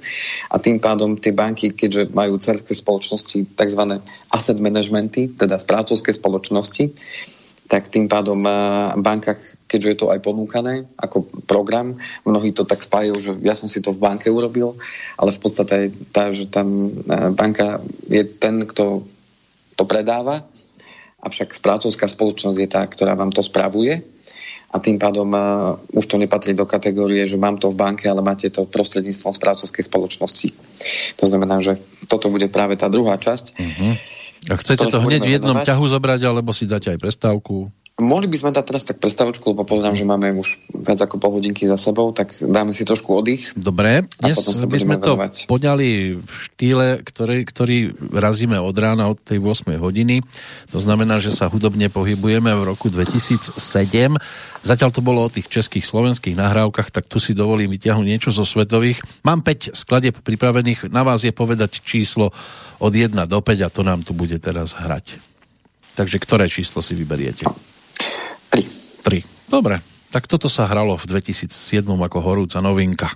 A tým pádom tie banky, keďže majú cerské spoločnosti, tzv. asset managementy, teda správcovské spoločnosti, tak tým pádom eh, banka, keďže je to aj ponúkané ako program, mnohí to tak spájajú, že ja som si to v banke urobil, ale v podstate je tá, že tam eh, banka je ten, kto to predáva, avšak správcovská spoločnosť je tá, ktorá vám to spravuje a tým pádom uh, už to nepatrí do kategórie, že mám to v banke, ale máte to prostredníctvom správcovskej spoločnosti. To znamená, že toto bude práve tá druhá časť. Uh-huh. A chcete to hneď v jednom ťahu zobrať, alebo si dáte aj prestávku? Mohli by sme dať teraz tak prestavočku, lebo poznám, že máme už viac ako pol hodinky za sebou, tak dáme si trošku oddych. Dobre, dnes by sme to venovať. poňali v štýle, ktorý, ktorý razíme od rána od tej 8 hodiny. To znamená, že sa hudobne pohybujeme v roku 2007. Zatiaľ to bolo o tých českých, slovenských nahrávkach, tak tu si dovolím vyťahnuť niečo zo svetových. Mám 5 skladieb pripravených, na vás je povedať číslo od 1 do 5 a to nám tu bude teraz hrať. Takže ktoré číslo si vyberiete? 3. Dobre, tak toto sa hralo v 2007 ako horúca novinka.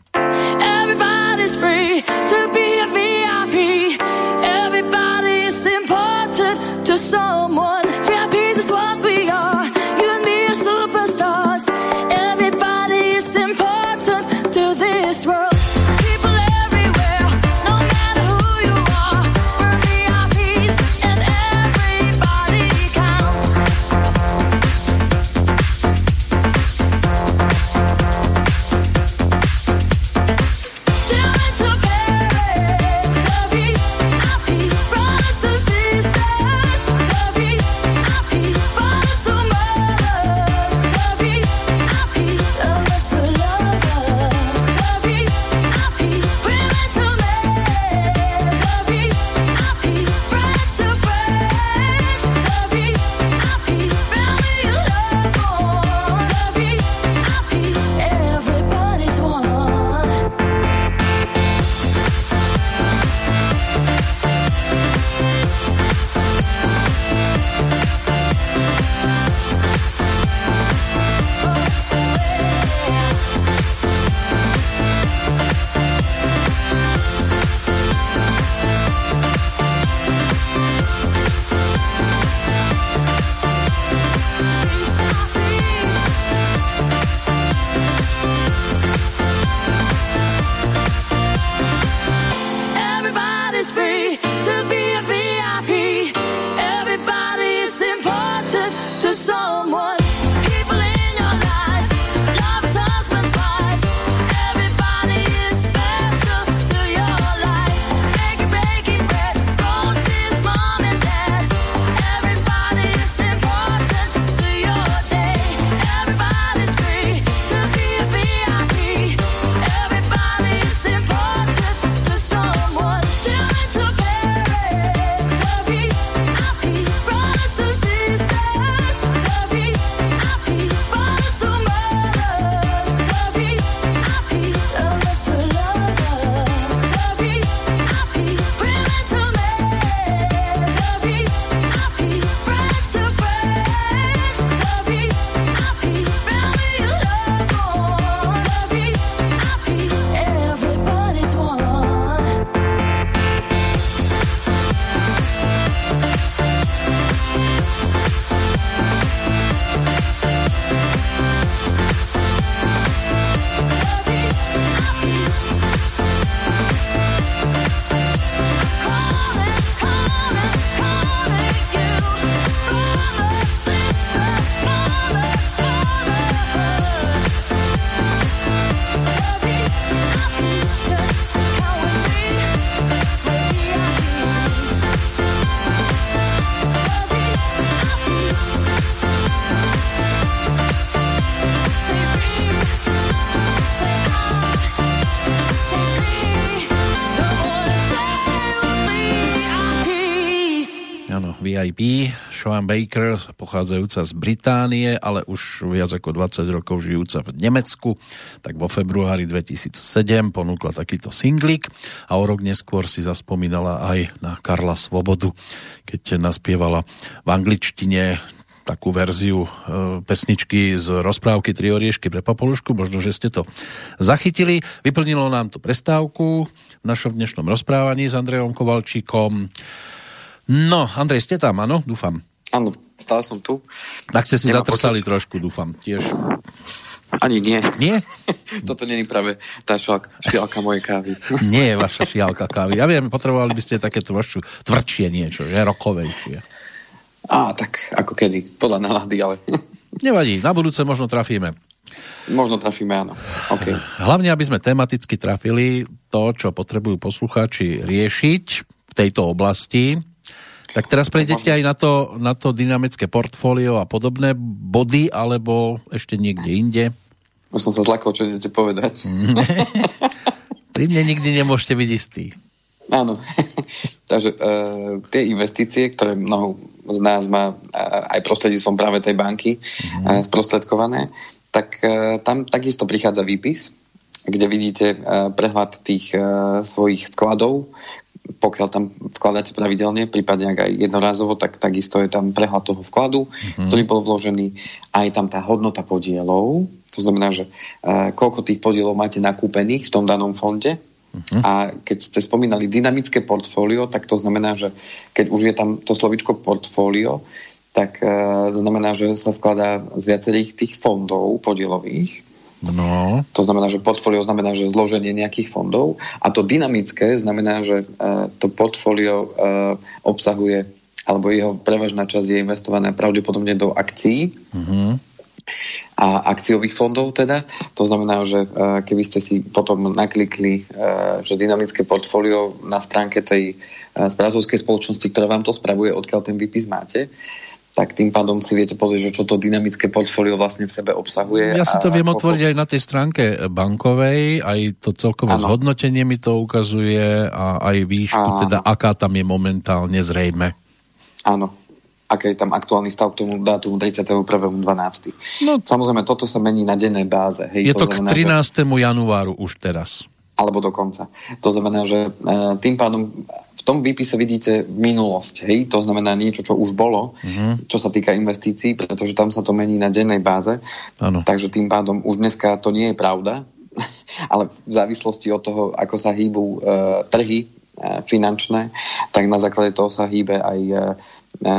VIP, Sean Baker, pochádzajúca z Británie, ale už viac ako 20 rokov žijúca v Nemecku, tak vo februári 2007 ponúkla takýto singlik a o rok neskôr si zaspomínala aj na Karla Svobodu, keď naspievala v angličtine takú verziu e, pesničky z rozprávky Tri oriešky pre Papolušku. Možno, že ste to zachytili. Vyplnilo nám to prestávku v našom dnešnom rozprávaní s Andrejom Kovalčíkom. No, Andrej, ste tam, áno? Dúfam. Áno, stále som tu. Tak ste si Nemá zatrcali počuť. trošku, dúfam, tiež. Ani nie. Nie? Toto není práve tá šalka, šialka mojej kávy. nie je vaša šialka kávy. Ja viem, potrebovali by ste takéto vašu tvrdšie niečo, že rokovejšie. Á, tak ako kedy, podľa nálady, ale... Nevadí, na budúce možno trafíme. Možno trafíme, áno. Okay. Hlavne, aby sme tematicky trafili to, čo potrebujú poslucháči riešiť v tejto oblasti. Tak teraz prejdete aj na to, na to dynamické portfólio a podobné body, alebo ešte niekde inde? Už som sa zlakol, čo idete povedať. Pri mne nikdy nemôžete byť istý. Áno. Takže e, tie investície, ktoré mnoho z nás má aj prostredníctvom práve tej banky mm. e, sprostredkované, tak e, tam takisto prichádza výpis, kde vidíte e, prehľad tých e, svojich vkladov, pokiaľ tam vkladáte pravidelne, prípadne ak aj jednorázovo, tak takisto je tam prehľad toho vkladu, mm-hmm. ktorý bol vložený. A je tam tá hodnota podielov, to znamená, že uh, koľko tých podielov máte nakúpených v tom danom fonde. Mm-hmm. A keď ste spomínali dynamické portfólio, tak to znamená, že keď už je tam to slovičko portfólio, tak uh, znamená, že sa skladá z viacerých tých fondov podielových No. To znamená, že portfólio znamená, že zloženie nejakých fondov a to dynamické znamená, že uh, to portfólio uh, obsahuje alebo jeho prevažná časť je investovaná pravdepodobne do akcií uh-huh. a akciových fondov teda. To znamená, že uh, keby ste si potom naklikli, uh, že dynamické portfólio na stránke tej uh, správcovskej spoločnosti, ktorá vám to spravuje, odkiaľ ten výpis máte, uh, tak tým pádom si viete pozrieť, že čo to dynamické portfólio vlastne v sebe obsahuje. Ja si to viem otvoriť aj na tej stránke bankovej, aj to celkové ano. zhodnotenie mi to ukazuje a aj výšku, ano. teda aká tam je momentálne zrejme. Áno, aký je tam aktuálny stav k tomu dátumu 31.12. No, Samozrejme, toto sa mení na dennej báze. Hej, je to, to k 13. Že... januáru už teraz. Alebo dokonca. To znamená, že e, tým pádom v tom výpise vidíte minulosť, hej, to znamená niečo, čo už bolo, mm-hmm. čo sa týka investícií, pretože tam sa to mení na dennej báze, ano. takže tým pádom už dneska to nie je pravda, ale v závislosti od toho, ako sa hýbu e, trhy e, finančné, tak na základe toho sa hýbe aj e, e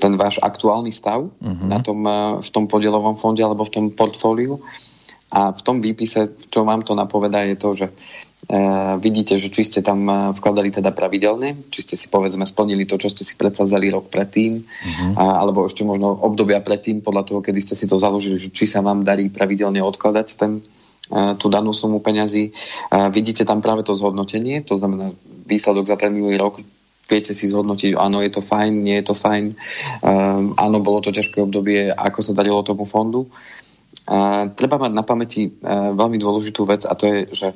ten váš aktuálny stav mm-hmm. na tom, e, v tom podielovom fonde alebo v tom portfóliu. A v tom výpise, čo vám to napovedá, je to, že vidíte, že či ste tam uh, vkladali teda pravidelne, či ste si povedzme splnili to, čo ste si predsazali rok predtým, uh-huh. uh, alebo ešte možno obdobia predtým, podľa toho, kedy ste si to založili, že či sa vám darí pravidelne odkladať ten, uh, tú danú sumu peňazí. Uh, vidíte tam práve to zhodnotenie, to znamená výsledok za ten minulý rok, viete si zhodnotiť, áno, je to fajn, nie je to fajn, uh, áno, bolo to ťažké obdobie, ako sa darilo tomu fondu. Uh, treba mať na pamäti uh, veľmi dôležitú vec a to je, že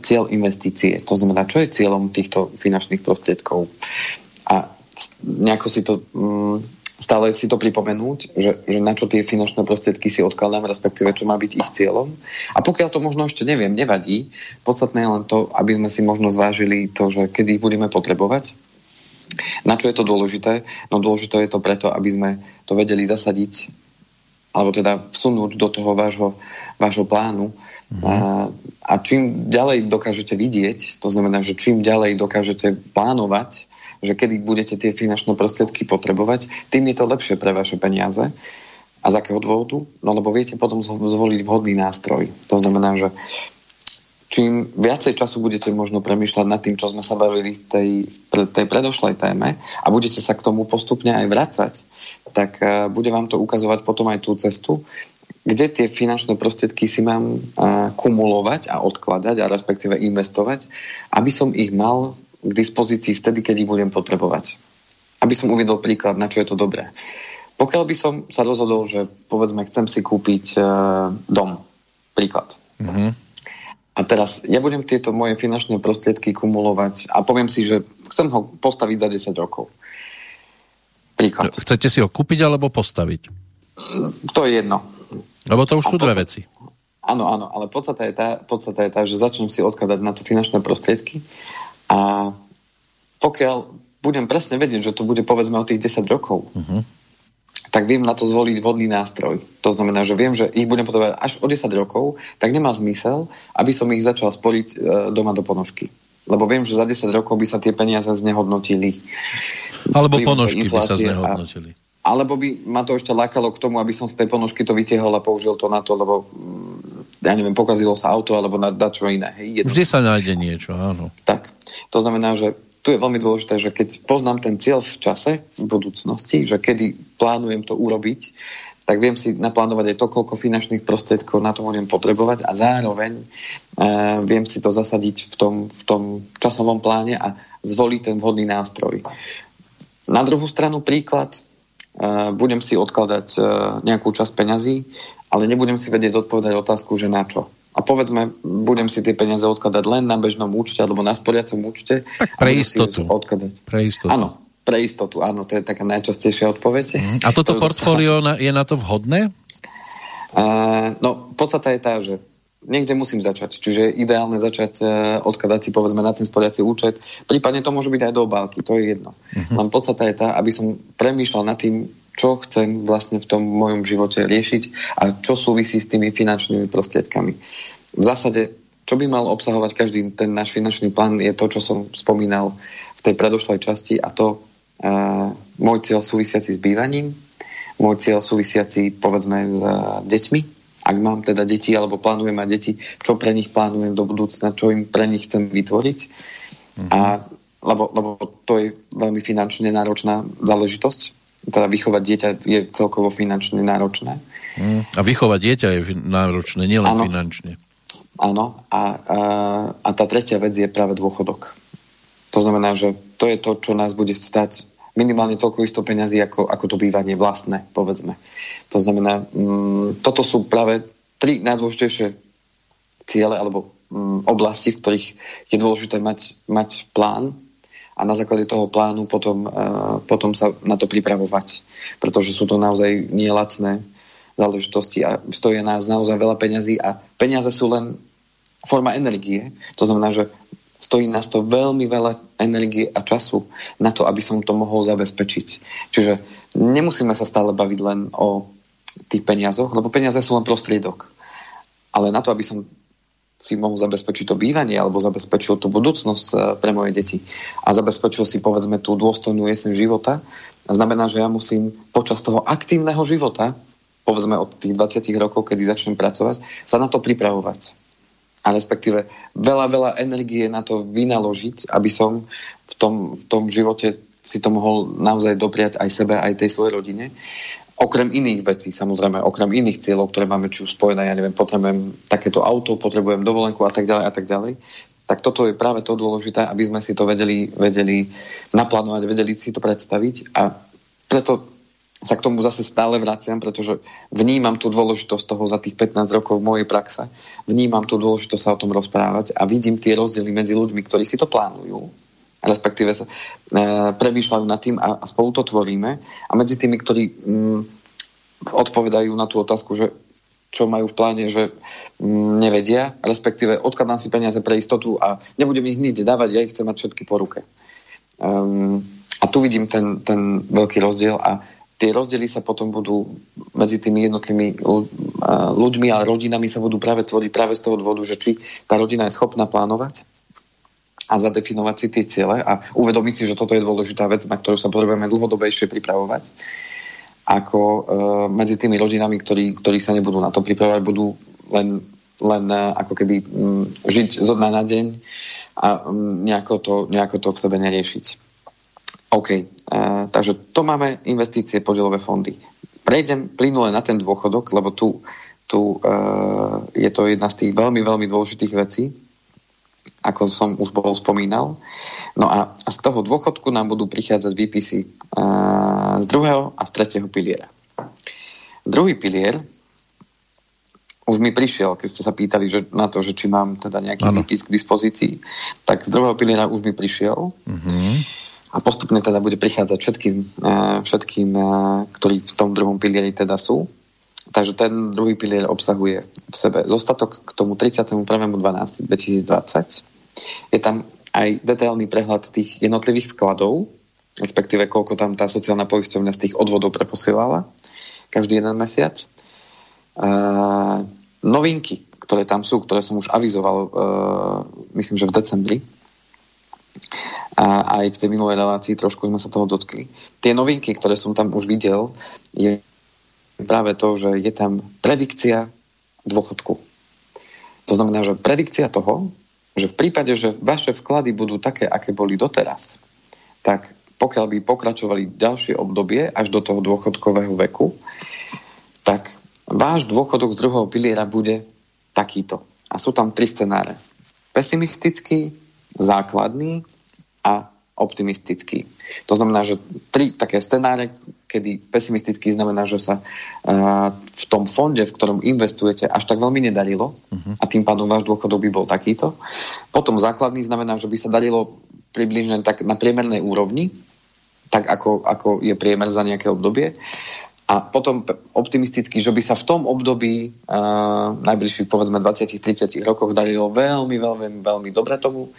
cieľ investície. To znamená, čo je cieľom týchto finančných prostriedkov. A nejako si to um, stále si to pripomenúť, že, že na čo tie finančné prostriedky si odkladám, respektíve čo má byť ich cieľom. A pokiaľ to možno ešte neviem, nevadí. Podstatné je len to, aby sme si možno zvážili to, že kedy ich budeme potrebovať. Na čo je to dôležité? No dôležité je to preto, aby sme to vedeli zasadiť alebo teda vsunúť do toho vášho, vášho plánu. A, a čím ďalej dokážete vidieť, to znamená, že čím ďalej dokážete plánovať, že kedy budete tie finančné prostriedky potrebovať, tým je to lepšie pre vaše peniaze. A z akého dôvodu? No lebo viete potom zvoliť vhodný nástroj. To znamená, že čím viacej času budete možno premýšľať nad tým, čo sme sa bavili v tej, tej predošlej téme a budete sa k tomu postupne aj vrácať, tak uh, bude vám to ukazovať potom aj tú cestu, kde tie finančné prostriedky si mám kumulovať a odkladať a respektíve investovať, aby som ich mal k dispozícii vtedy, keď ich budem potrebovať. Aby som uvedol príklad, na čo je to dobré. Pokiaľ by som sa rozhodol, že povedzme chcem si kúpiť uh, dom, príklad. Mm-hmm. A teraz ja budem tieto moje finančné prostriedky kumulovať a poviem si, že chcem ho postaviť za 10 rokov. Príklad. Chcete si ho kúpiť alebo postaviť? To je jedno. Lebo to už sú dve veci. Áno, áno, ale podstata je, tá, podstata je tá, že začnem si odkladať na to finančné prostriedky a pokiaľ budem presne vedieť, že to bude povedzme o tých 10 rokov, uh-huh. tak viem na to zvoliť vhodný nástroj. To znamená, že viem, že ich budem potrebovať až o 10 rokov, tak nemá zmysel, aby som ich začal sporiť e, doma do ponožky. Lebo viem, že za 10 rokov by sa tie peniaze znehodnotili. Alebo ponožky by sa znehodnotili. A alebo by ma to ešte lákalo k tomu, aby som z tej ponožky to vytiehol a použil to na to, lebo mm, ja neviem, pokazilo sa auto alebo na, čo iné. Hej, Vždy sa nájde niečo, áno. Tak, to znamená, že tu je veľmi dôležité, že keď poznám ten cieľ v čase, v budúcnosti, že kedy plánujem to urobiť, tak viem si naplánovať aj to, koľko finančných prostriedkov na to budem potrebovať a zároveň uh, viem si to zasadiť v tom, v tom časovom pláne a zvoliť ten vhodný nástroj. Na druhú stranu príklad, budem si odkladať uh, nejakú časť peňazí, ale nebudem si vedieť odpovedať otázku, že na čo. A povedzme, budem si tie peniaze odkladať len na bežnom účte alebo na sporiacom účte. Tak pre istotu. Odkladať. Pre istotu. Áno, pre istotu, áno, to je taká najčastejšia odpoveď. Mm. A toto portfólio dostáva... je na to vhodné? Uh, no, podstate je tá, že niekde musím začať. Čiže je ideálne začať uh, odkladať si povedzme na ten sporiaci účet. Prípadne to môže byť aj do obálky, to je jedno. Uh-huh. Len podstata je tá, aby som premýšľal nad tým, čo chcem vlastne v tom mojom živote riešiť a čo súvisí s tými finančnými prostriedkami. V zásade, čo by mal obsahovať každý ten náš finančný plán, je to, čo som spomínal v tej predošlej časti a to Uh, môj cieľ súvisiaci s bývaním, môj cieľ súvisiaci povedzme s uh, deťmi, ak mám teda deti alebo plánujem mať deti, čo pre nich plánujem do budúcna, čo im pre nich chcem vytvoriť. Mm-hmm. A, lebo, lebo to je veľmi finančne náročná záležitosť. Teda vychovať dieťa je celkovo finančne náročné. Mm. A vychovať dieťa je náročné, nielen ano. finančne. Áno. A, a, a tá tretia vec je práve dôchodok. To znamená, že to je to, čo nás bude stať minimálne toľko isto peňazí, ako, ako to bývanie vlastné, povedzme. To znamená, mm, toto sú práve tri najdôležitejšie ciele alebo mm, oblasti, v ktorých je dôležité mať, mať plán a na základe toho plánu potom, uh, potom sa na to pripravovať. Pretože sú to naozaj nielacné záležitosti a stojí nás naozaj veľa peňazí a peniaze sú len forma energie. To znamená, že Stojí nás to veľmi veľa energie a času na to, aby som to mohol zabezpečiť. Čiže nemusíme sa stále baviť len o tých peniazoch, lebo peniaze sú len prostriedok. Ale na to, aby som si mohol zabezpečiť to bývanie alebo zabezpečil tú budúcnosť eh, pre moje deti a zabezpečil si povedzme tú dôstojnú jeseň života, znamená, že ja musím počas toho aktívneho života, povedzme od tých 20 rokov, kedy začnem pracovať, sa na to pripravovať a respektíve veľa, veľa energie na to vynaložiť, aby som v tom, v tom živote si to mohol naozaj dopriať aj sebe, aj tej svojej rodine. Okrem iných vecí, samozrejme, okrem iných cieľov, ktoré máme či už spojené, ja neviem, potrebujem takéto auto, potrebujem dovolenku a tak ďalej a tak ďalej, tak toto je práve to dôležité, aby sme si to vedeli, vedeli naplánovať, vedeli si to predstaviť a preto sa k tomu zase stále vraciam, pretože vnímam tú dôležitosť toho za tých 15 rokov mojej praxe, vnímam tú dôležitosť sa o tom rozprávať a vidím tie rozdiely medzi ľuďmi, ktorí si to plánujú, respektíve sa e, premýšľajú nad tým a, a spolu to tvoríme a medzi tými, ktorí mm, odpovedajú na tú otázku, že čo majú v pláne, že mm, nevedia, respektíve odkladám si peniaze pre istotu a nebudem ich nič dávať, ja ich chcem mať všetky po ruke. Um, a tu vidím ten, ten veľký rozdiel a tie rozdiely sa potom budú medzi tými jednotlivými ľuďmi a rodinami sa budú práve tvoriť práve z toho dôvodu, že či tá rodina je schopná plánovať a zadefinovať si tie ciele a uvedomiť si, že toto je dôležitá vec, na ktorú sa potrebujeme dlhodobejšie pripravovať, ako e, medzi tými rodinami, ktorí, ktorí sa nebudú na to pripravovať, budú len, len e, ako keby m, žiť zo dna na deň a m, nejako, to, nejako to v sebe neriešiť. OK, uh, takže to máme investície, podielové fondy. Prejdem plynule na ten dôchodok, lebo tu, tu uh, je to jedna z tých veľmi, veľmi dôležitých vecí, ako som už bol spomínal. No a, a z toho dôchodku nám budú prichádzať výpisy uh, z druhého a z tretieho piliera. Druhý pilier už mi prišiel, keď ste sa pýtali že, na to, že či mám teda nejaký ano. výpis k dispozícii, tak z druhého piliera už mi prišiel. Uh-huh a postupne teda bude prichádzať všetkým, e, všetkým e, ktorí v tom druhom pilieri teda sú. Takže ten druhý pilier obsahuje v sebe zostatok k tomu 31.12.2020. Je tam aj detailný prehľad tých jednotlivých vkladov, respektíve koľko tam tá sociálna poisťovňa z tých odvodov preposielala každý jeden mesiac. Uh, novinky, ktoré tam sú, ktoré som už avizoval, uh, myslím, že v decembri, a aj v tej minulej relácii trošku sme sa toho dotkli. Tie novinky, ktoré som tam už videl, je práve to, že je tam predikcia dôchodku. To znamená, že predikcia toho, že v prípade, že vaše vklady budú také, aké boli doteraz, tak pokiaľ by pokračovali ďalšie obdobie až do toho dôchodkového veku, tak váš dôchodok z druhého piliera bude takýto. A sú tam tri scenáre. Pesimistický, základný a optimistický. To znamená, že tri také scenáre, kedy pesimistický znamená, že sa uh, v tom fonde, v ktorom investujete, až tak veľmi nedarilo uh-huh. a tým pádom váš dôchodok by bol takýto. Potom základný znamená, že by sa darilo približne tak na priemernej úrovni, tak ako, ako je priemer za nejaké obdobie a potom optimisticky, že by sa v tom období uh, najbližších povedzme 20-30 rokoch darilo veľmi, veľmi, veľmi dobre tomu,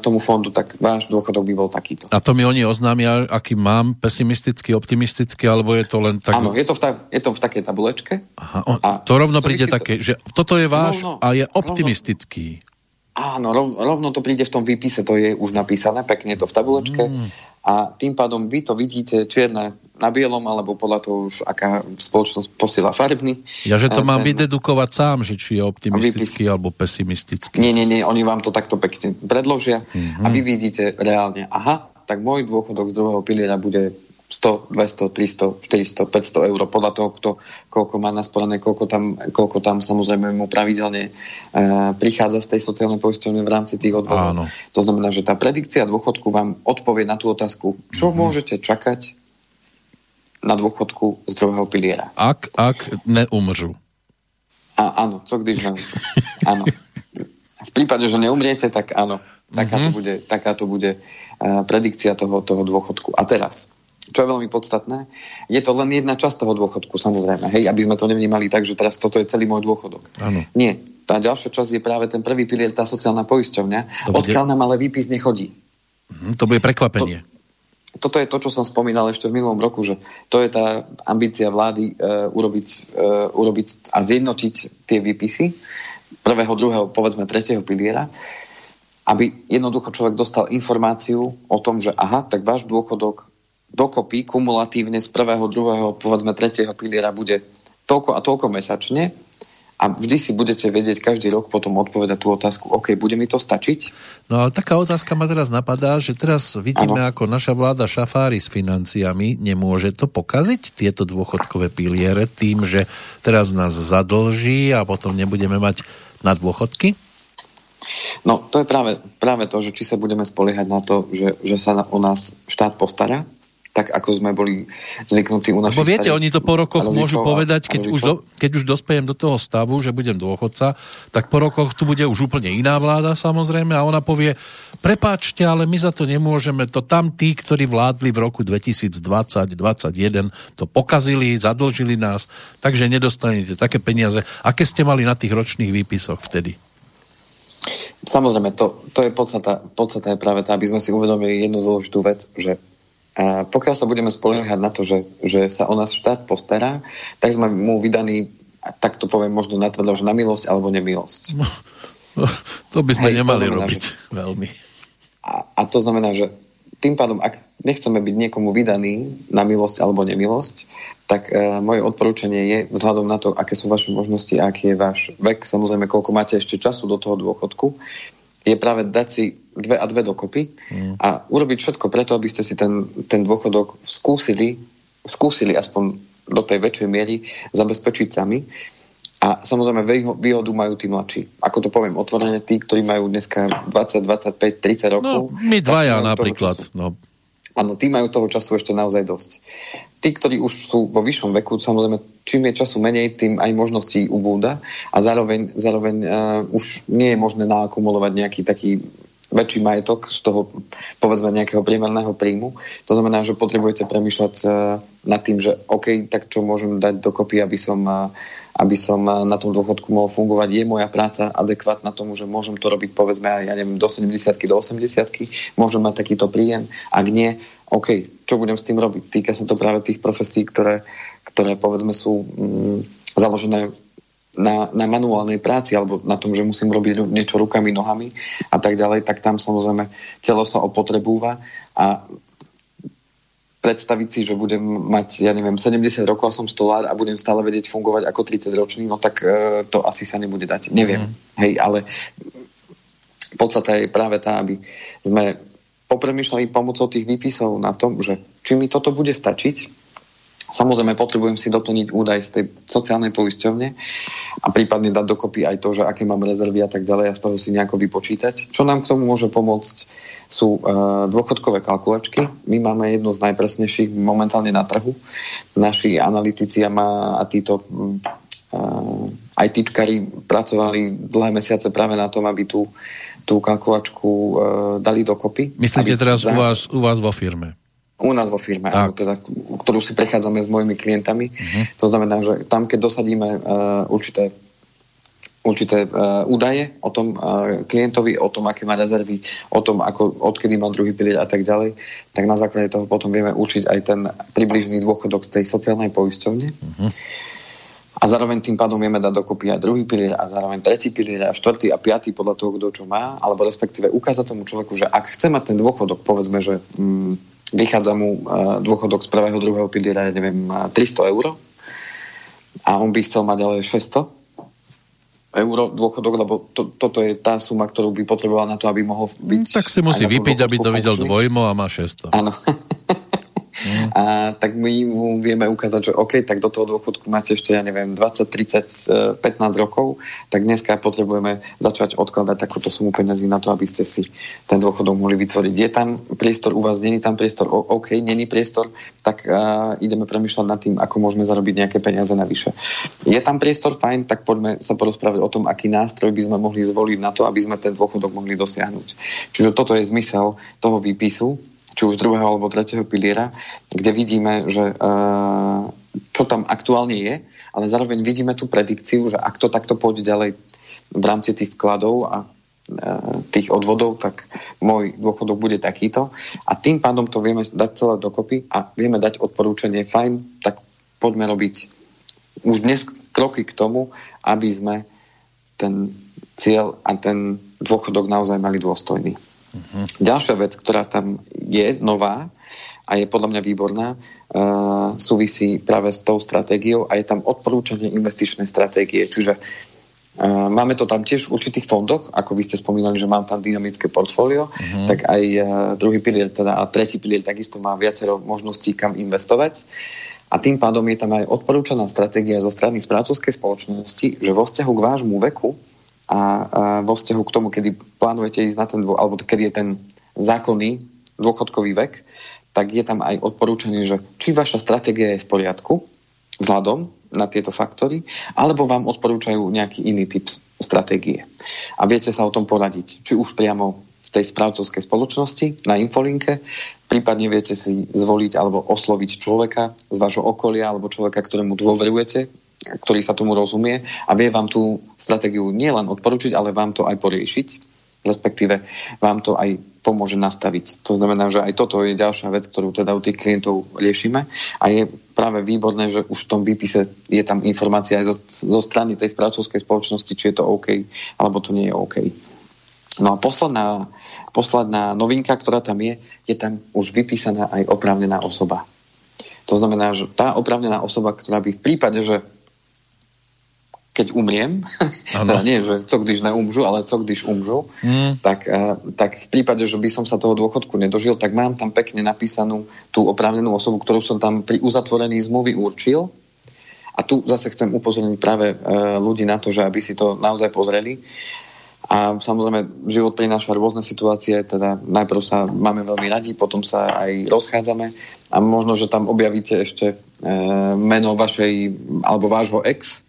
tomu fondu, tak váš dôchodok by bol takýto. A to mi oni oznámia, aký mám pesimistický, optimistický, alebo je to len tak... Áno, je to v, ta, je to v takej tabulečke. Aha, on, a to rovno príde také, to... že toto je váš no, no, a je optimistický. Rovno, Áno, rov, rovno to príde v tom výpise, to je už napísané, pekne to v tabulečke mm. A tým pádom vy to vidíte čierne na bielom, alebo podľa toho už aká spoločnosť posiela farbný. Ja, že to mám ten... vydedukovať sám, že či je optimistický výpis... alebo pesimistický. Nie, nie, nie, oni vám to takto pekne predložia mm-hmm. a vy vidíte reálne, aha, tak môj dôchodok z druhého piliera bude 100, 200, 300, 400, 500 eur podľa toho, kto, koľko má nasporené, koľko tam, koľko tam samozrejme mu pravidelne e, prichádza z tej sociálnej poisťovne v rámci tých odvodov. To znamená, že tá predikcia dôchodku vám odpovie na tú otázku, čo mm-hmm. môžete čakať na dôchodku z druhého piliera. Ak, ak neumržu. A, áno, co když neumržu. áno. V prípade, že neumriete, tak áno. Taká mm-hmm. to bude, taká to bude uh, predikcia toho, toho dôchodku. A teraz, čo je veľmi podstatné, je to len jedna časť toho dôchodku, samozrejme, hej, aby sme to nevnímali tak, že teraz toto je celý môj dôchodok. Ano. Nie, tá ďalšia časť je práve ten prvý pilier, tá sociálna poisťovňa, bude... odkiaľ nám ale výpis nechodí. Mhm, to bude prekvapenie. To, toto je to, čo som spomínal ešte v minulom roku, že to je tá ambícia vlády uh, urobiť, uh, urobiť a zjednotiť tie výpisy prvého, druhého, povedzme tretieho piliera, aby jednoducho človek dostal informáciu o tom, že aha, tak váš dôchodok dokopy kumulatívne z prvého, druhého, povedzme tretieho piliera bude toľko a toľko mesačne a vždy si budete vedieť každý rok potom odpovedať tú otázku, OK, bude mi to stačiť? No ale taká otázka ma teraz napadá, že teraz vidíme, ano. ako naša vláda šafári s financiami, nemôže to pokaziť, tieto dôchodkové piliere, tým, že teraz nás zadlží a potom nebudeme mať na dôchodky? No, to je práve, práve to, že či sa budeme spoliehať na to, že, že sa o nás štát postará, tak ako sme boli zvyknutí u našich Lebo viete, starých, oni to po rokoch môžu povedať, keď už, do, keď už dospejem do toho stavu, že budem dôchodca, tak po rokoch tu bude už úplne iná vláda samozrejme a ona povie, prepáčte, ale my za to nemôžeme, to tam tí, ktorí vládli v roku 2020-2021, to pokazili, zadlžili nás, takže nedostanete také peniaze. Aké ste mali na tých ročných výpisoch vtedy? Samozrejme, to, to je podstata, podstata je práve tá, aby sme si uvedomili jednu dôležitú vec, že a pokiaľ sa budeme spoliehať na to, že, že sa o nás štát postará, tak sme mu vydaní, tak to poviem možno natvrdo, že na milosť alebo nemilosť. No, no, to by sme Hej, nemali znamená, robiť že... veľmi. A, a to znamená, že tým pádom, ak nechceme byť niekomu vydaní na milosť alebo nemilosť, tak e, moje odporúčanie je vzhľadom na to, aké sú vaše možnosti aký je váš vek, samozrejme, koľko máte ešte času do toho dôchodku, je práve dať si dve a dve dokopy mm. a urobiť všetko preto, aby ste si ten, ten dôchodok skúsili, skúsili aspoň do tej väčšej miery zabezpečiť sami. A samozrejme výhodu majú tí mladší. Ako to poviem otvorene, tí, ktorí majú dneska 20, 25, 30 rokov. No, my dvaja napríklad. No. Áno, tí majú toho času ešte naozaj dosť. Tí, ktorí už sú vo vyššom veku, samozrejme, čím je času menej, tým aj možností ubúda a zároveň, zároveň uh, už nie je možné naakumulovať nejaký taký väčší majetok z toho, povedzme, nejakého priemerného príjmu. To znamená, že potrebujete premýšľať uh, nad tým, že OK, tak čo môžem dať dokopy, aby som uh, aby som eh, na tom dôchodku mohol fungovať. Je moja práca adekvátna tomu, že môžem to robiť povedzme aj, ja neviem, do 70 do 80 môžem mať takýto príjem. Ak nie, OK, čo budem s tým robiť? Týka sa to práve tých profesí, ktoré, ktoré povedzme sú mm, založené na, na manuálnej práci alebo na tom, že musím robiť niečo rukami, nohami a tak ďalej, tak tam samozrejme telo sa opotrebúva a predstaviť si, že budem mať, ja neviem, 70 rokov a som stolár a budem stále vedieť fungovať ako 30 ročný, no tak e, to asi sa nebude dať. Neviem. Mm. Hej, ale podstata je práve tá, aby sme popremýšľali pomocou tých výpisov na tom, že či mi toto bude stačiť, Samozrejme, potrebujem si doplniť údaj z tej sociálnej poisťovne a prípadne dať dokopy aj to, že aké mám rezervy a tak ďalej a z toho si nejako vypočítať. Čo nám k tomu môže pomôcť sú uh, dôchodkové kalkulačky. My máme jednu z najpresnejších momentálne na trhu. Naši analytici a, títo uh, ITčkari pracovali dlhé mesiace práve na tom, aby tú, tú kalkulačku uh, dali dokopy. Myslíte teraz za... u, vás, u vás vo firme? U nás vo firme, áno, teda, ktorú si prechádzame s mojimi klientami. Uh-huh. To znamená, že tam, keď dosadíme uh, určité určité uh, údaje o tom uh, klientovi, o tom, aké má rezervy, o tom, ako, odkedy má druhý pilier a tak ďalej, tak na základe toho potom vieme určiť aj ten približný dôchodok z tej sociálnej poisťovne. Uh-huh. A zároveň tým pádom vieme dať dokopy aj druhý pilier a zároveň tretí pilier a štvrtý a piatý podľa toho, kto čo má, alebo respektíve ukázať tomu človeku, že ak chce mať ten dôchodok, povedzme, že mm, vychádza mu e, dôchodok z prvého, druhého piliera, ja neviem, 300 eur a on by chcel mať ale 600 eur dôchodok, lebo to, toto je tá suma, ktorú by potreboval na to, aby mohol byť... Mm, tak si musí vypiť, aby to videl dvojmo a má 600. Áno. Mm. A tak my mu vieme ukázať, že OK, tak do toho dôchodku máte ešte, ja neviem, 20, 30, 15 rokov, tak dneska potrebujeme začať odkladať takúto sumu peniazy na to, aby ste si ten dôchodok mohli vytvoriť. Je tam priestor u vás, není tam priestor, OK, není priestor, tak uh, ideme premyšľať nad tým, ako môžeme zarobiť nejaké peniaze navyše. Je tam priestor, fajn, tak poďme sa porozprávať o tom, aký nástroj by sme mohli zvoliť na to, aby sme ten dôchodok mohli dosiahnuť. Čiže toto je zmysel toho výpisu, či už druhého alebo tretieho piliera, kde vidíme, že uh, čo tam aktuálne je, ale zároveň vidíme tú predikciu, že ak to takto pôjde ďalej v rámci tých vkladov a uh, tých odvodov, tak môj dôchodok bude takýto. A tým pádom to vieme dať celé dokopy a vieme dať odporúčanie, fajn, tak poďme robiť už dnes kroky k tomu, aby sme ten cieľ a ten dôchodok naozaj mali dôstojný. Uh-huh. Ďalšia vec, ktorá tam je nová a je podľa mňa výborná, uh, súvisí práve s tou stratégiou a je tam odporúčanie investičnej stratégie. Čiže uh, máme to tam tiež v určitých fondoch, ako vy ste spomínali, že mám tam dynamické portfólio, uh-huh. tak aj uh, druhý pilier teda, a tretí pilier takisto má viacero možností, kam investovať. A tým pádom je tam aj odporúčaná stratégia zo strany správcovskej spoločnosti, že vo vzťahu k vášmu veku a, vo vzťahu k tomu, kedy plánujete ísť na ten, dô, alebo kedy je ten zákonný dôchodkový vek, tak je tam aj odporúčanie, že či vaša stratégia je v poriadku vzhľadom na tieto faktory, alebo vám odporúčajú nejaký iný typ stratégie. A viete sa o tom poradiť, či už priamo v tej správcovskej spoločnosti na infolinke, prípadne viete si zvoliť alebo osloviť človeka z vášho okolia alebo človeka, ktorému dôverujete, ktorý sa tomu rozumie a vie vám tú stratégiu nielen odporučiť, ale vám to aj poriešiť, respektíve vám to aj pomôže nastaviť. To znamená, že aj toto je ďalšia vec, ktorú teda u tých klientov riešime a je práve výborné, že už v tom výpise je tam informácia aj zo, zo strany tej správcovskej spoločnosti, či je to OK, alebo to nie je OK. No a posledná, posledná novinka, ktorá tam je, je tam už vypísaná aj oprávnená osoba. To znamená, že tá oprávnená osoba, ktorá by v prípade, že keď umriem, teda nie, že co když neumžu, ale co když umžu, mm. tak, uh, tak v prípade, že by som sa toho dôchodku nedožil, tak mám tam pekne napísanú tú oprávnenú osobu, ktorú som tam pri uzatvorení zmluvy určil. A tu zase chcem upozorniť práve uh, ľudí na to, že aby si to naozaj pozreli. A samozrejme, život prináša rôzne situácie, teda najprv sa máme veľmi radi, potom sa aj rozchádzame a možno, že tam objavíte ešte e, meno vašej alebo vášho ex,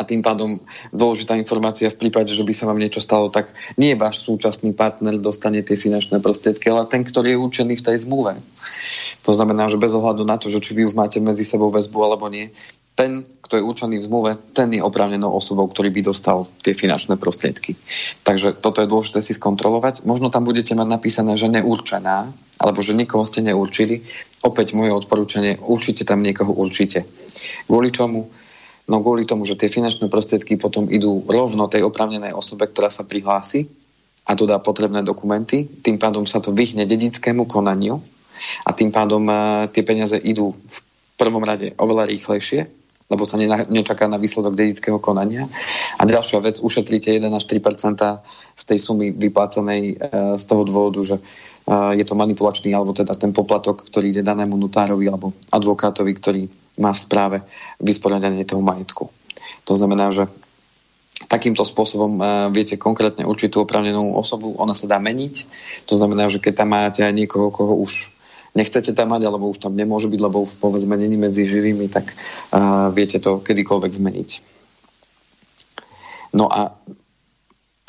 a tým pádom dôležitá informácia v prípade, že by sa vám niečo stalo, tak nie váš súčasný partner dostane tie finančné prostriedky, ale ten, ktorý je určený v tej zmluve. To znamená, že bez ohľadu na to, že či vy už máte medzi sebou väzbu alebo nie, ten, kto je určený v zmluve, ten je oprávnenou osobou, ktorý by dostal tie finančné prostriedky. Takže toto je dôležité si skontrolovať. Možno tam budete mať napísané, že neurčená, alebo že nikoho ste neurčili. Opäť moje odporúčanie, určite tam niekoho určite. Kvôli čomu? No kvôli tomu, že tie finančné prostriedky potom idú rovno tej opravnenej osobe, ktorá sa prihlási a dodá potrebné dokumenty. Tým pádom sa to vyhne dedickému konaniu a tým pádom uh, tie peniaze idú v prvom rade oveľa rýchlejšie, lebo sa nečaká na výsledok dedického konania. A ďalšia vec, ušetríte 1 až 3 z tej sumy vyplácanej uh, z toho dôvodu, že je to manipulačný, alebo teda ten poplatok, ktorý ide danému notárovi alebo advokátovi, ktorý má v správe vysporiadanie toho majetku. To znamená, že takýmto spôsobom uh, viete konkrétne určitú opravnenú osobu, ona sa dá meniť. To znamená, že keď tam máte aj niekoho, koho už nechcete tam mať, alebo už tam nemôže byť, lebo už povedzme není medzi živými, tak uh, viete to kedykoľvek zmeniť. No a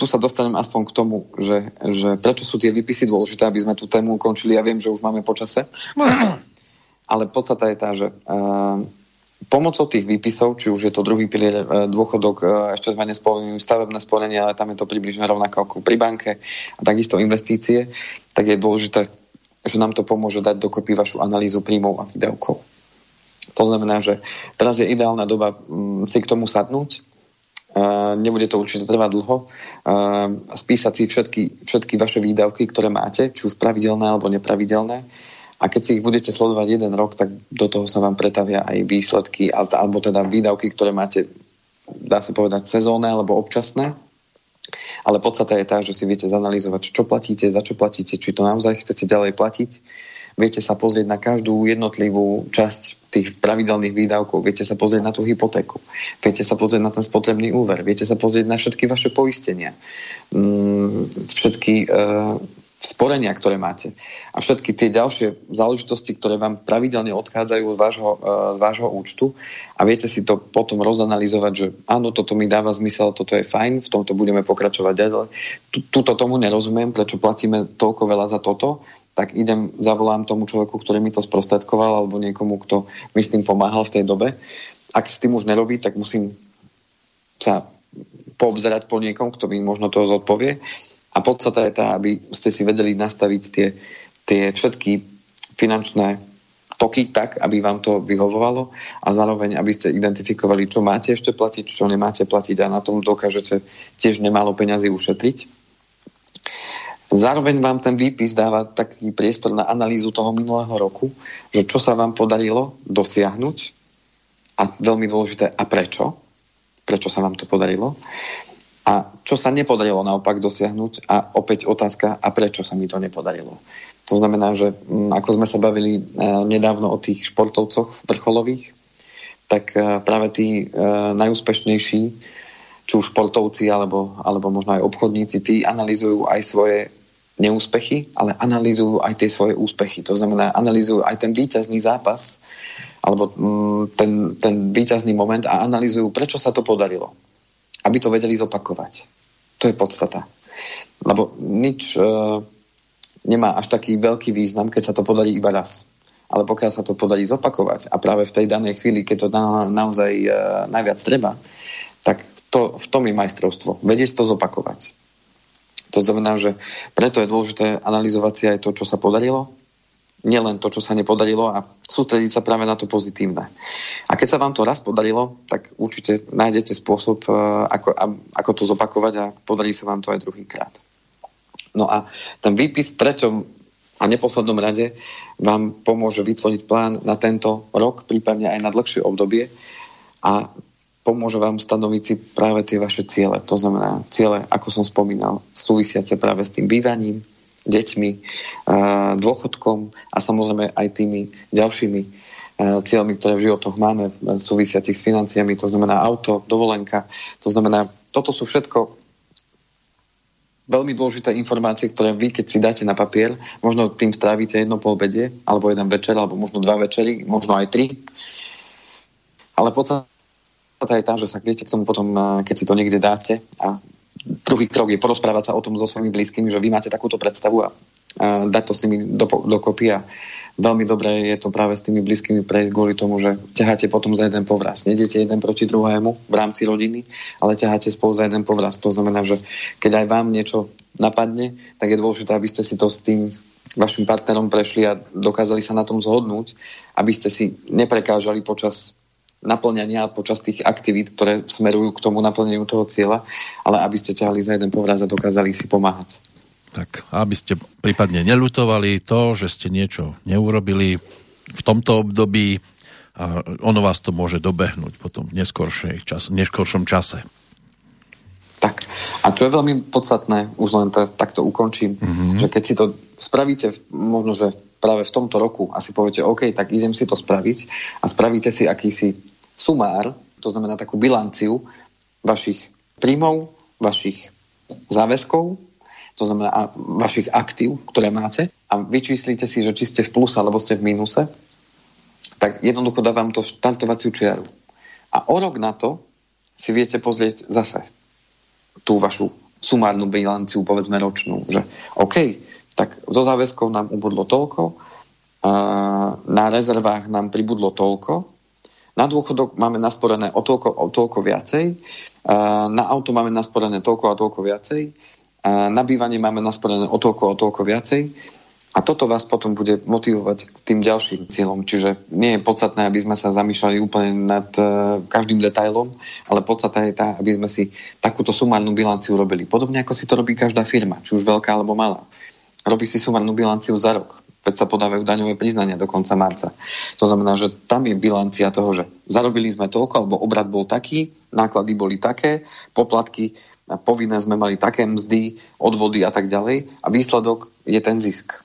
tu sa dostanem aspoň k tomu, že, že prečo sú tie výpisy dôležité, aby sme tú tému ukončili. Ja viem, že už máme počase, ale podstata je tá, že uh, pomocou tých výpisov, či už je to druhý pilier, uh, dôchodok, uh, ešte sme nespomínali stavebné sporenie, ale tam je to približne rovnako ako pri banke a takisto investície, tak je dôležité, že nám to pomôže dať dokopy vašu analýzu príjmov a výdavkov. To znamená, že teraz je ideálna doba um, si k tomu sadnúť, nebude to určite trvať dlho. Spísať si všetky, všetky vaše výdavky, ktoré máte, či už pravidelné alebo nepravidelné a keď si ich budete sledovať jeden rok, tak do toho sa vám pretavia aj výsledky, alebo teda výdavky, ktoré máte, dá sa povedať, sezónne alebo občasné. Ale podstata je tá, že si viete zanalizovať, čo platíte, za čo platíte, či to naozaj chcete ďalej platiť. Viete sa pozrieť na každú jednotlivú časť tých pravidelných výdavkov, viete sa pozrieť na tú hypotéku, viete sa pozrieť na ten spotrebný úver, viete sa pozrieť na všetky vaše poistenia, mm, všetky uh, sporenia, ktoré máte. A všetky tie ďalšie záležitosti, ktoré vám pravidelne odchádzajú z vášho, e, z vášho účtu. A viete si to potom rozanalizovať, že áno, toto mi dáva zmysel, toto je fajn, v tomto budeme pokračovať ďalej. Tuto tomu nerozumiem, prečo platíme toľko veľa za toto, tak idem, zavolám tomu človeku, ktorý mi to sprostredkoval alebo niekomu, kto mi s tým pomáhal v tej dobe. Ak s tým už nerobí, tak musím sa povzerať po niekom, kto mi možno to zodpovie a podstata je tá, aby ste si vedeli nastaviť tie, tie všetky finančné toky tak, aby vám to vyhovovalo a zároveň, aby ste identifikovali, čo máte ešte platiť, čo nemáte platiť a na tom dokážete tiež nemálo peňazí ušetriť. Zároveň vám ten výpis dáva taký priestor na analýzu toho minulého roku, že čo sa vám podarilo dosiahnuť a veľmi dôležité a prečo, prečo sa vám to podarilo? A čo sa nepodarilo naopak dosiahnuť? A opäť otázka, a prečo sa mi to nepodarilo. To znamená, že mm, ako sme sa bavili e, nedávno o tých športovcoch vrcholových, tak e, práve tí e, najúspešnejší, či už športovci alebo, alebo možno aj obchodníci, tí analýzujú aj svoje neúspechy, ale analýzujú aj tie svoje úspechy. To znamená, analýzujú aj ten víťazný zápas alebo mm, ten, ten víťazný moment a analýzujú, prečo sa to podarilo aby to vedeli zopakovať. To je podstata. Lebo nič e, nemá až taký veľký význam, keď sa to podarí iba raz. Ale pokiaľ sa to podarí zopakovať a práve v tej danej chvíli, keď to na, naozaj e, najviac treba, tak to, v tom je majstrovstvo. Vedieť to zopakovať. To znamená, že preto je dôležité analyzovať si aj to, čo sa podarilo, nielen to, čo sa nepodarilo a sústrediť sa práve na to pozitívne. A keď sa vám to raz podarilo, tak určite nájdete spôsob, e, ako, ako to zopakovať a podarí sa vám to aj druhýkrát. No a ten výpis v treťom a neposlednom rade vám pomôže vytvoriť plán na tento rok, prípadne aj na dlhšie obdobie a pomôže vám stanoviť si práve tie vaše ciele. To znamená ciele, ako som spomínal, súvisiace práve s tým bývaním, deťmi, dôchodkom a samozrejme aj tými ďalšími cieľmi, ktoré v životoch máme, súvisiacich s financiami, to znamená auto, dovolenka, to znamená, toto sú všetko veľmi dôležité informácie, ktoré vy, keď si dáte na papier, možno tým strávite jedno po obede, alebo jeden večer, alebo možno dva večery, možno aj tri. Ale podstata je tá, že sa viete k tomu potom, keď si to niekde dáte a druhý krok je porozprávať sa o tom so svojimi blízkymi, že vy máte takúto predstavu a, a dať to s nimi do, dokopy a veľmi dobré je to práve s tými blízkymi prejsť kvôli tomu, že ťaháte potom za jeden povraz. Nedete jeden proti druhému v rámci rodiny, ale ťaháte spolu za jeden povraz. To znamená, že keď aj vám niečo napadne, tak je dôležité, aby ste si to s tým vašim partnerom prešli a dokázali sa na tom zhodnúť, aby ste si neprekážali počas naplňania počas tých aktivít, ktoré smerujú k tomu naplneniu toho cieľa, ale aby ste ťahali za jeden povraz a dokázali si pomáhať. Tak, aby ste prípadne nelutovali to, že ste niečo neurobili v tomto období a ono vás to môže dobehnúť potom v čas, neskôršom čase. Tak. A čo je veľmi podstatné, už len to, takto ukončím, mm-hmm. že keď si to spravíte, možno, že práve v tomto roku a si poviete, OK, tak idem si to spraviť a spravíte si akýsi sumár, to znamená takú bilanciu vašich príjmov, vašich záväzkov, to znamená vašich aktív, ktoré máte a vyčíslite si, že či ste v pluse alebo ste v mínuse, tak jednoducho dávam to štartovaciu čiaru. A o rok na to si viete pozrieť zase tú vašu sumárnu bilanciu, povedzme ročnú, že OK, tak zo záväzkov nám ubudlo toľko, na rezervách nám pribudlo toľko, na dôchodok máme nasporené o toľko, o toľko viacej, na auto máme nasporené toľko a toľko viacej, na bývanie máme nasporené o toľko a toľko viacej a toto vás potom bude motivovať k tým ďalším cieľom. Čiže nie je podstatné, aby sme sa zamýšľali úplne nad uh, každým detailom, ale podstatné je tá, aby sme si takúto sumárnu bilanciu robili. Podobne ako si to robí každá firma, či už veľká alebo malá. Robí si sumárnu bilanciu za rok. Veď sa podávajú daňové priznania do konca marca. To znamená, že tam je bilancia toho, že zarobili sme toľko, alebo obrad bol taký, náklady boli také, poplatky povinné sme mali také mzdy, odvody a tak ďalej a výsledok je ten zisk.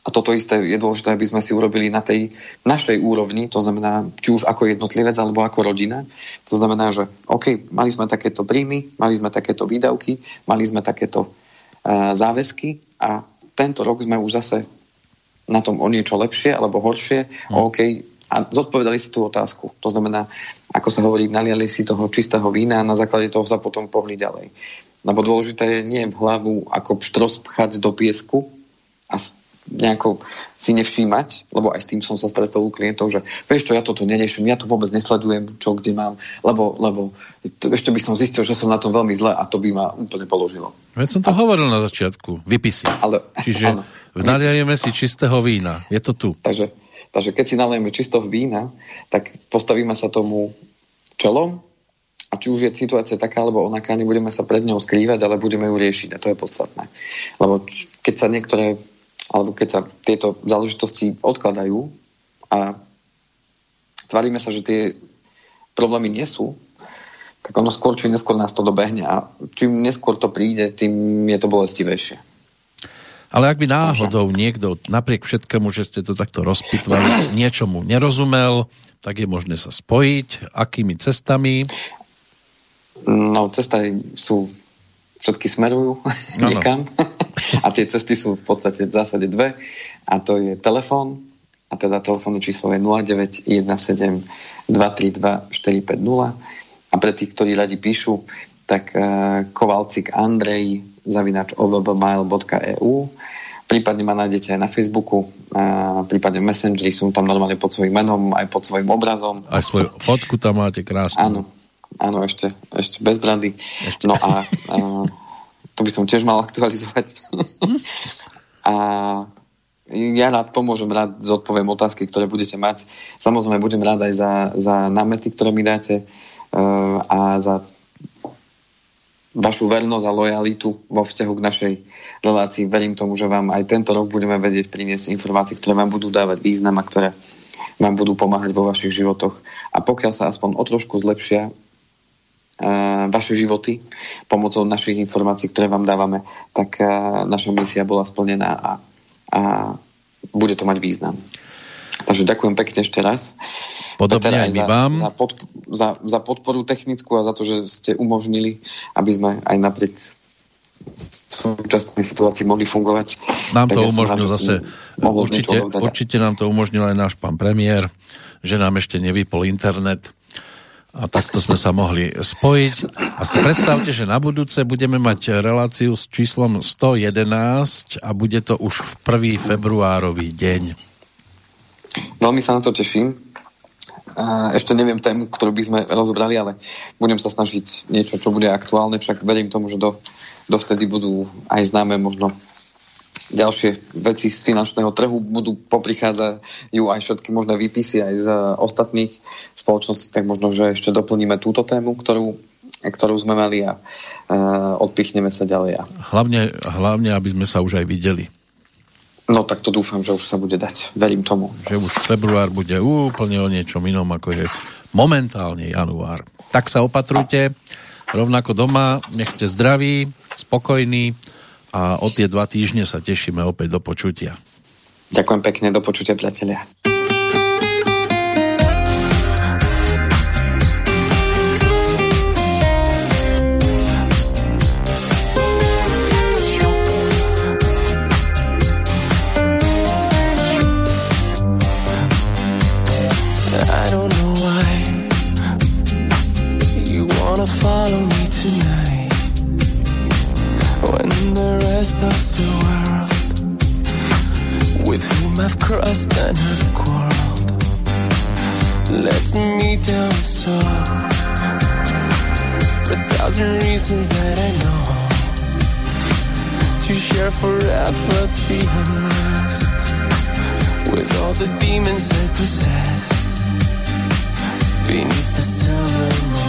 A toto isté je dôležité, aby sme si urobili na tej našej úrovni, to znamená, či už ako jednotlivec alebo ako rodina. To znamená, že OK, mali sme takéto príjmy, mali sme takéto výdavky, mali sme takéto uh, záväzky a tento rok sme už zase na tom o niečo lepšie alebo horšie. Hmm. OK, a zodpovedali si tú otázku. To znamená, ako sa hovorí, naliali si toho čistého vína a na základe toho sa potom pohli ďalej. Lebo dôležité je nie v hlavu ako pštros pchať do piesku a nejako si nevšímať, lebo aj s tým som sa stretol u klientov, že vieš čo, ja toto neneším, ja to vôbec nesledujem, čo kde mám, lebo, lebo to, ešte by som zistil, že som na tom veľmi zle a to by ma úplne položilo. Veď som to a... hovoril na začiatku, vypisy. Ale, Čiže áno. naliajeme si čistého vína, je to tu. Takže, takže keď si nalejeme čistého vína, tak postavíme sa tomu čelom a či už je situácia taká alebo onaká, nebudeme sa pred ňou skrývať, ale budeme ju riešiť a to je podstatné. Lebo keď sa niektoré alebo keď sa tieto záležitosti odkladajú a tvárime sa, že tie problémy nie sú, tak ono skôr či neskôr nás to dobehne a čím neskôr to príde, tým je to bolestivejšie. Ale ak by náhodou niekto napriek všetkému, že ste to takto rozpitvali, niečomu nerozumel, tak je možné sa spojiť. Akými cestami? No, cesty sú všetky smerujú no, niekam. A tie cesty sú v podstate v zásade dve. A to je telefón, a teda telefónne číslo je 0917 232 450. A pre tých, ktorí radi píšu, tak uh, Kovalcik Andrej zavinač ovbmail.eu prípadne ma nájdete aj na Facebooku, a prípadne v Messengeri, som tam normálne pod svojím menom, aj pod svojím obrazom. Aj svoju fotku tam máte krásnu. Áno, Áno, ešte, ešte bez brady. Ešte. No a, a to by som tiež mal aktualizovať. a ja rád pomôžem, rád zodpoviem otázky, ktoré budete mať. Samozrejme, budem rád aj za, za námety, ktoré mi dáte uh, a za vašu vernosť a lojalitu vo vzťahu k našej relácii. Verím tomu, že vám aj tento rok budeme vedieť priniesť informácie, ktoré vám budú dávať význam a ktoré vám budú pomáhať vo vašich životoch. A pokiaľ sa aspoň o trošku zlepšia vaše životy pomocou našich informácií, ktoré vám dávame, tak naša misia bola splnená a, a bude to mať význam. Takže ďakujem pekne ešte raz. Podobne aj my za, vám. Za, pod, za, za podporu technickú a za to, že ste umožnili, aby sme aj napriek súčasnej situácii mohli fungovať. Nám to ja umožnil zase, určite, určite nám to umožnil aj náš pán premiér, že nám ešte nevypol internet a takto sme sa mohli spojiť. A si predstavte, že na budúce budeme mať reláciu s číslom 111 a bude to už v 1. februárový deň. Veľmi sa na to teším. Ešte neviem tému, ktorú by sme rozobrali, ale budem sa snažiť niečo, čo bude aktuálne, však verím tomu, že do, dovtedy budú aj známe možno ďalšie veci z finančného trhu budú poprichádzajú aj všetky možné výpisy aj z ostatných spoločností, tak možno, že ešte doplníme túto tému, ktorú, ktorú sme mali a uh, odpichneme sa ďalej. Hlavne, hlavne, aby sme sa už aj videli. No tak to dúfam, že už sa bude dať. Verím tomu. Že už február bude úplne o niečom inom, ako je momentálne január. Tak sa opatrujte, rovnako doma, nech ste zdraví, spokojní a o tie dva týždne sa tešíme opäť do počutia. Ďakujem pekne, do počutia, priatelia. For a thousand reasons that I know. To share forever be unrest. With all the demons I possess. Beneath the silver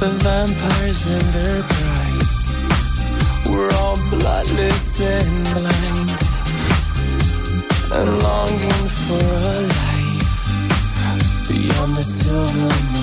the vampires and their brides. We're all bloodless and blind, and longing for a life beyond the silver.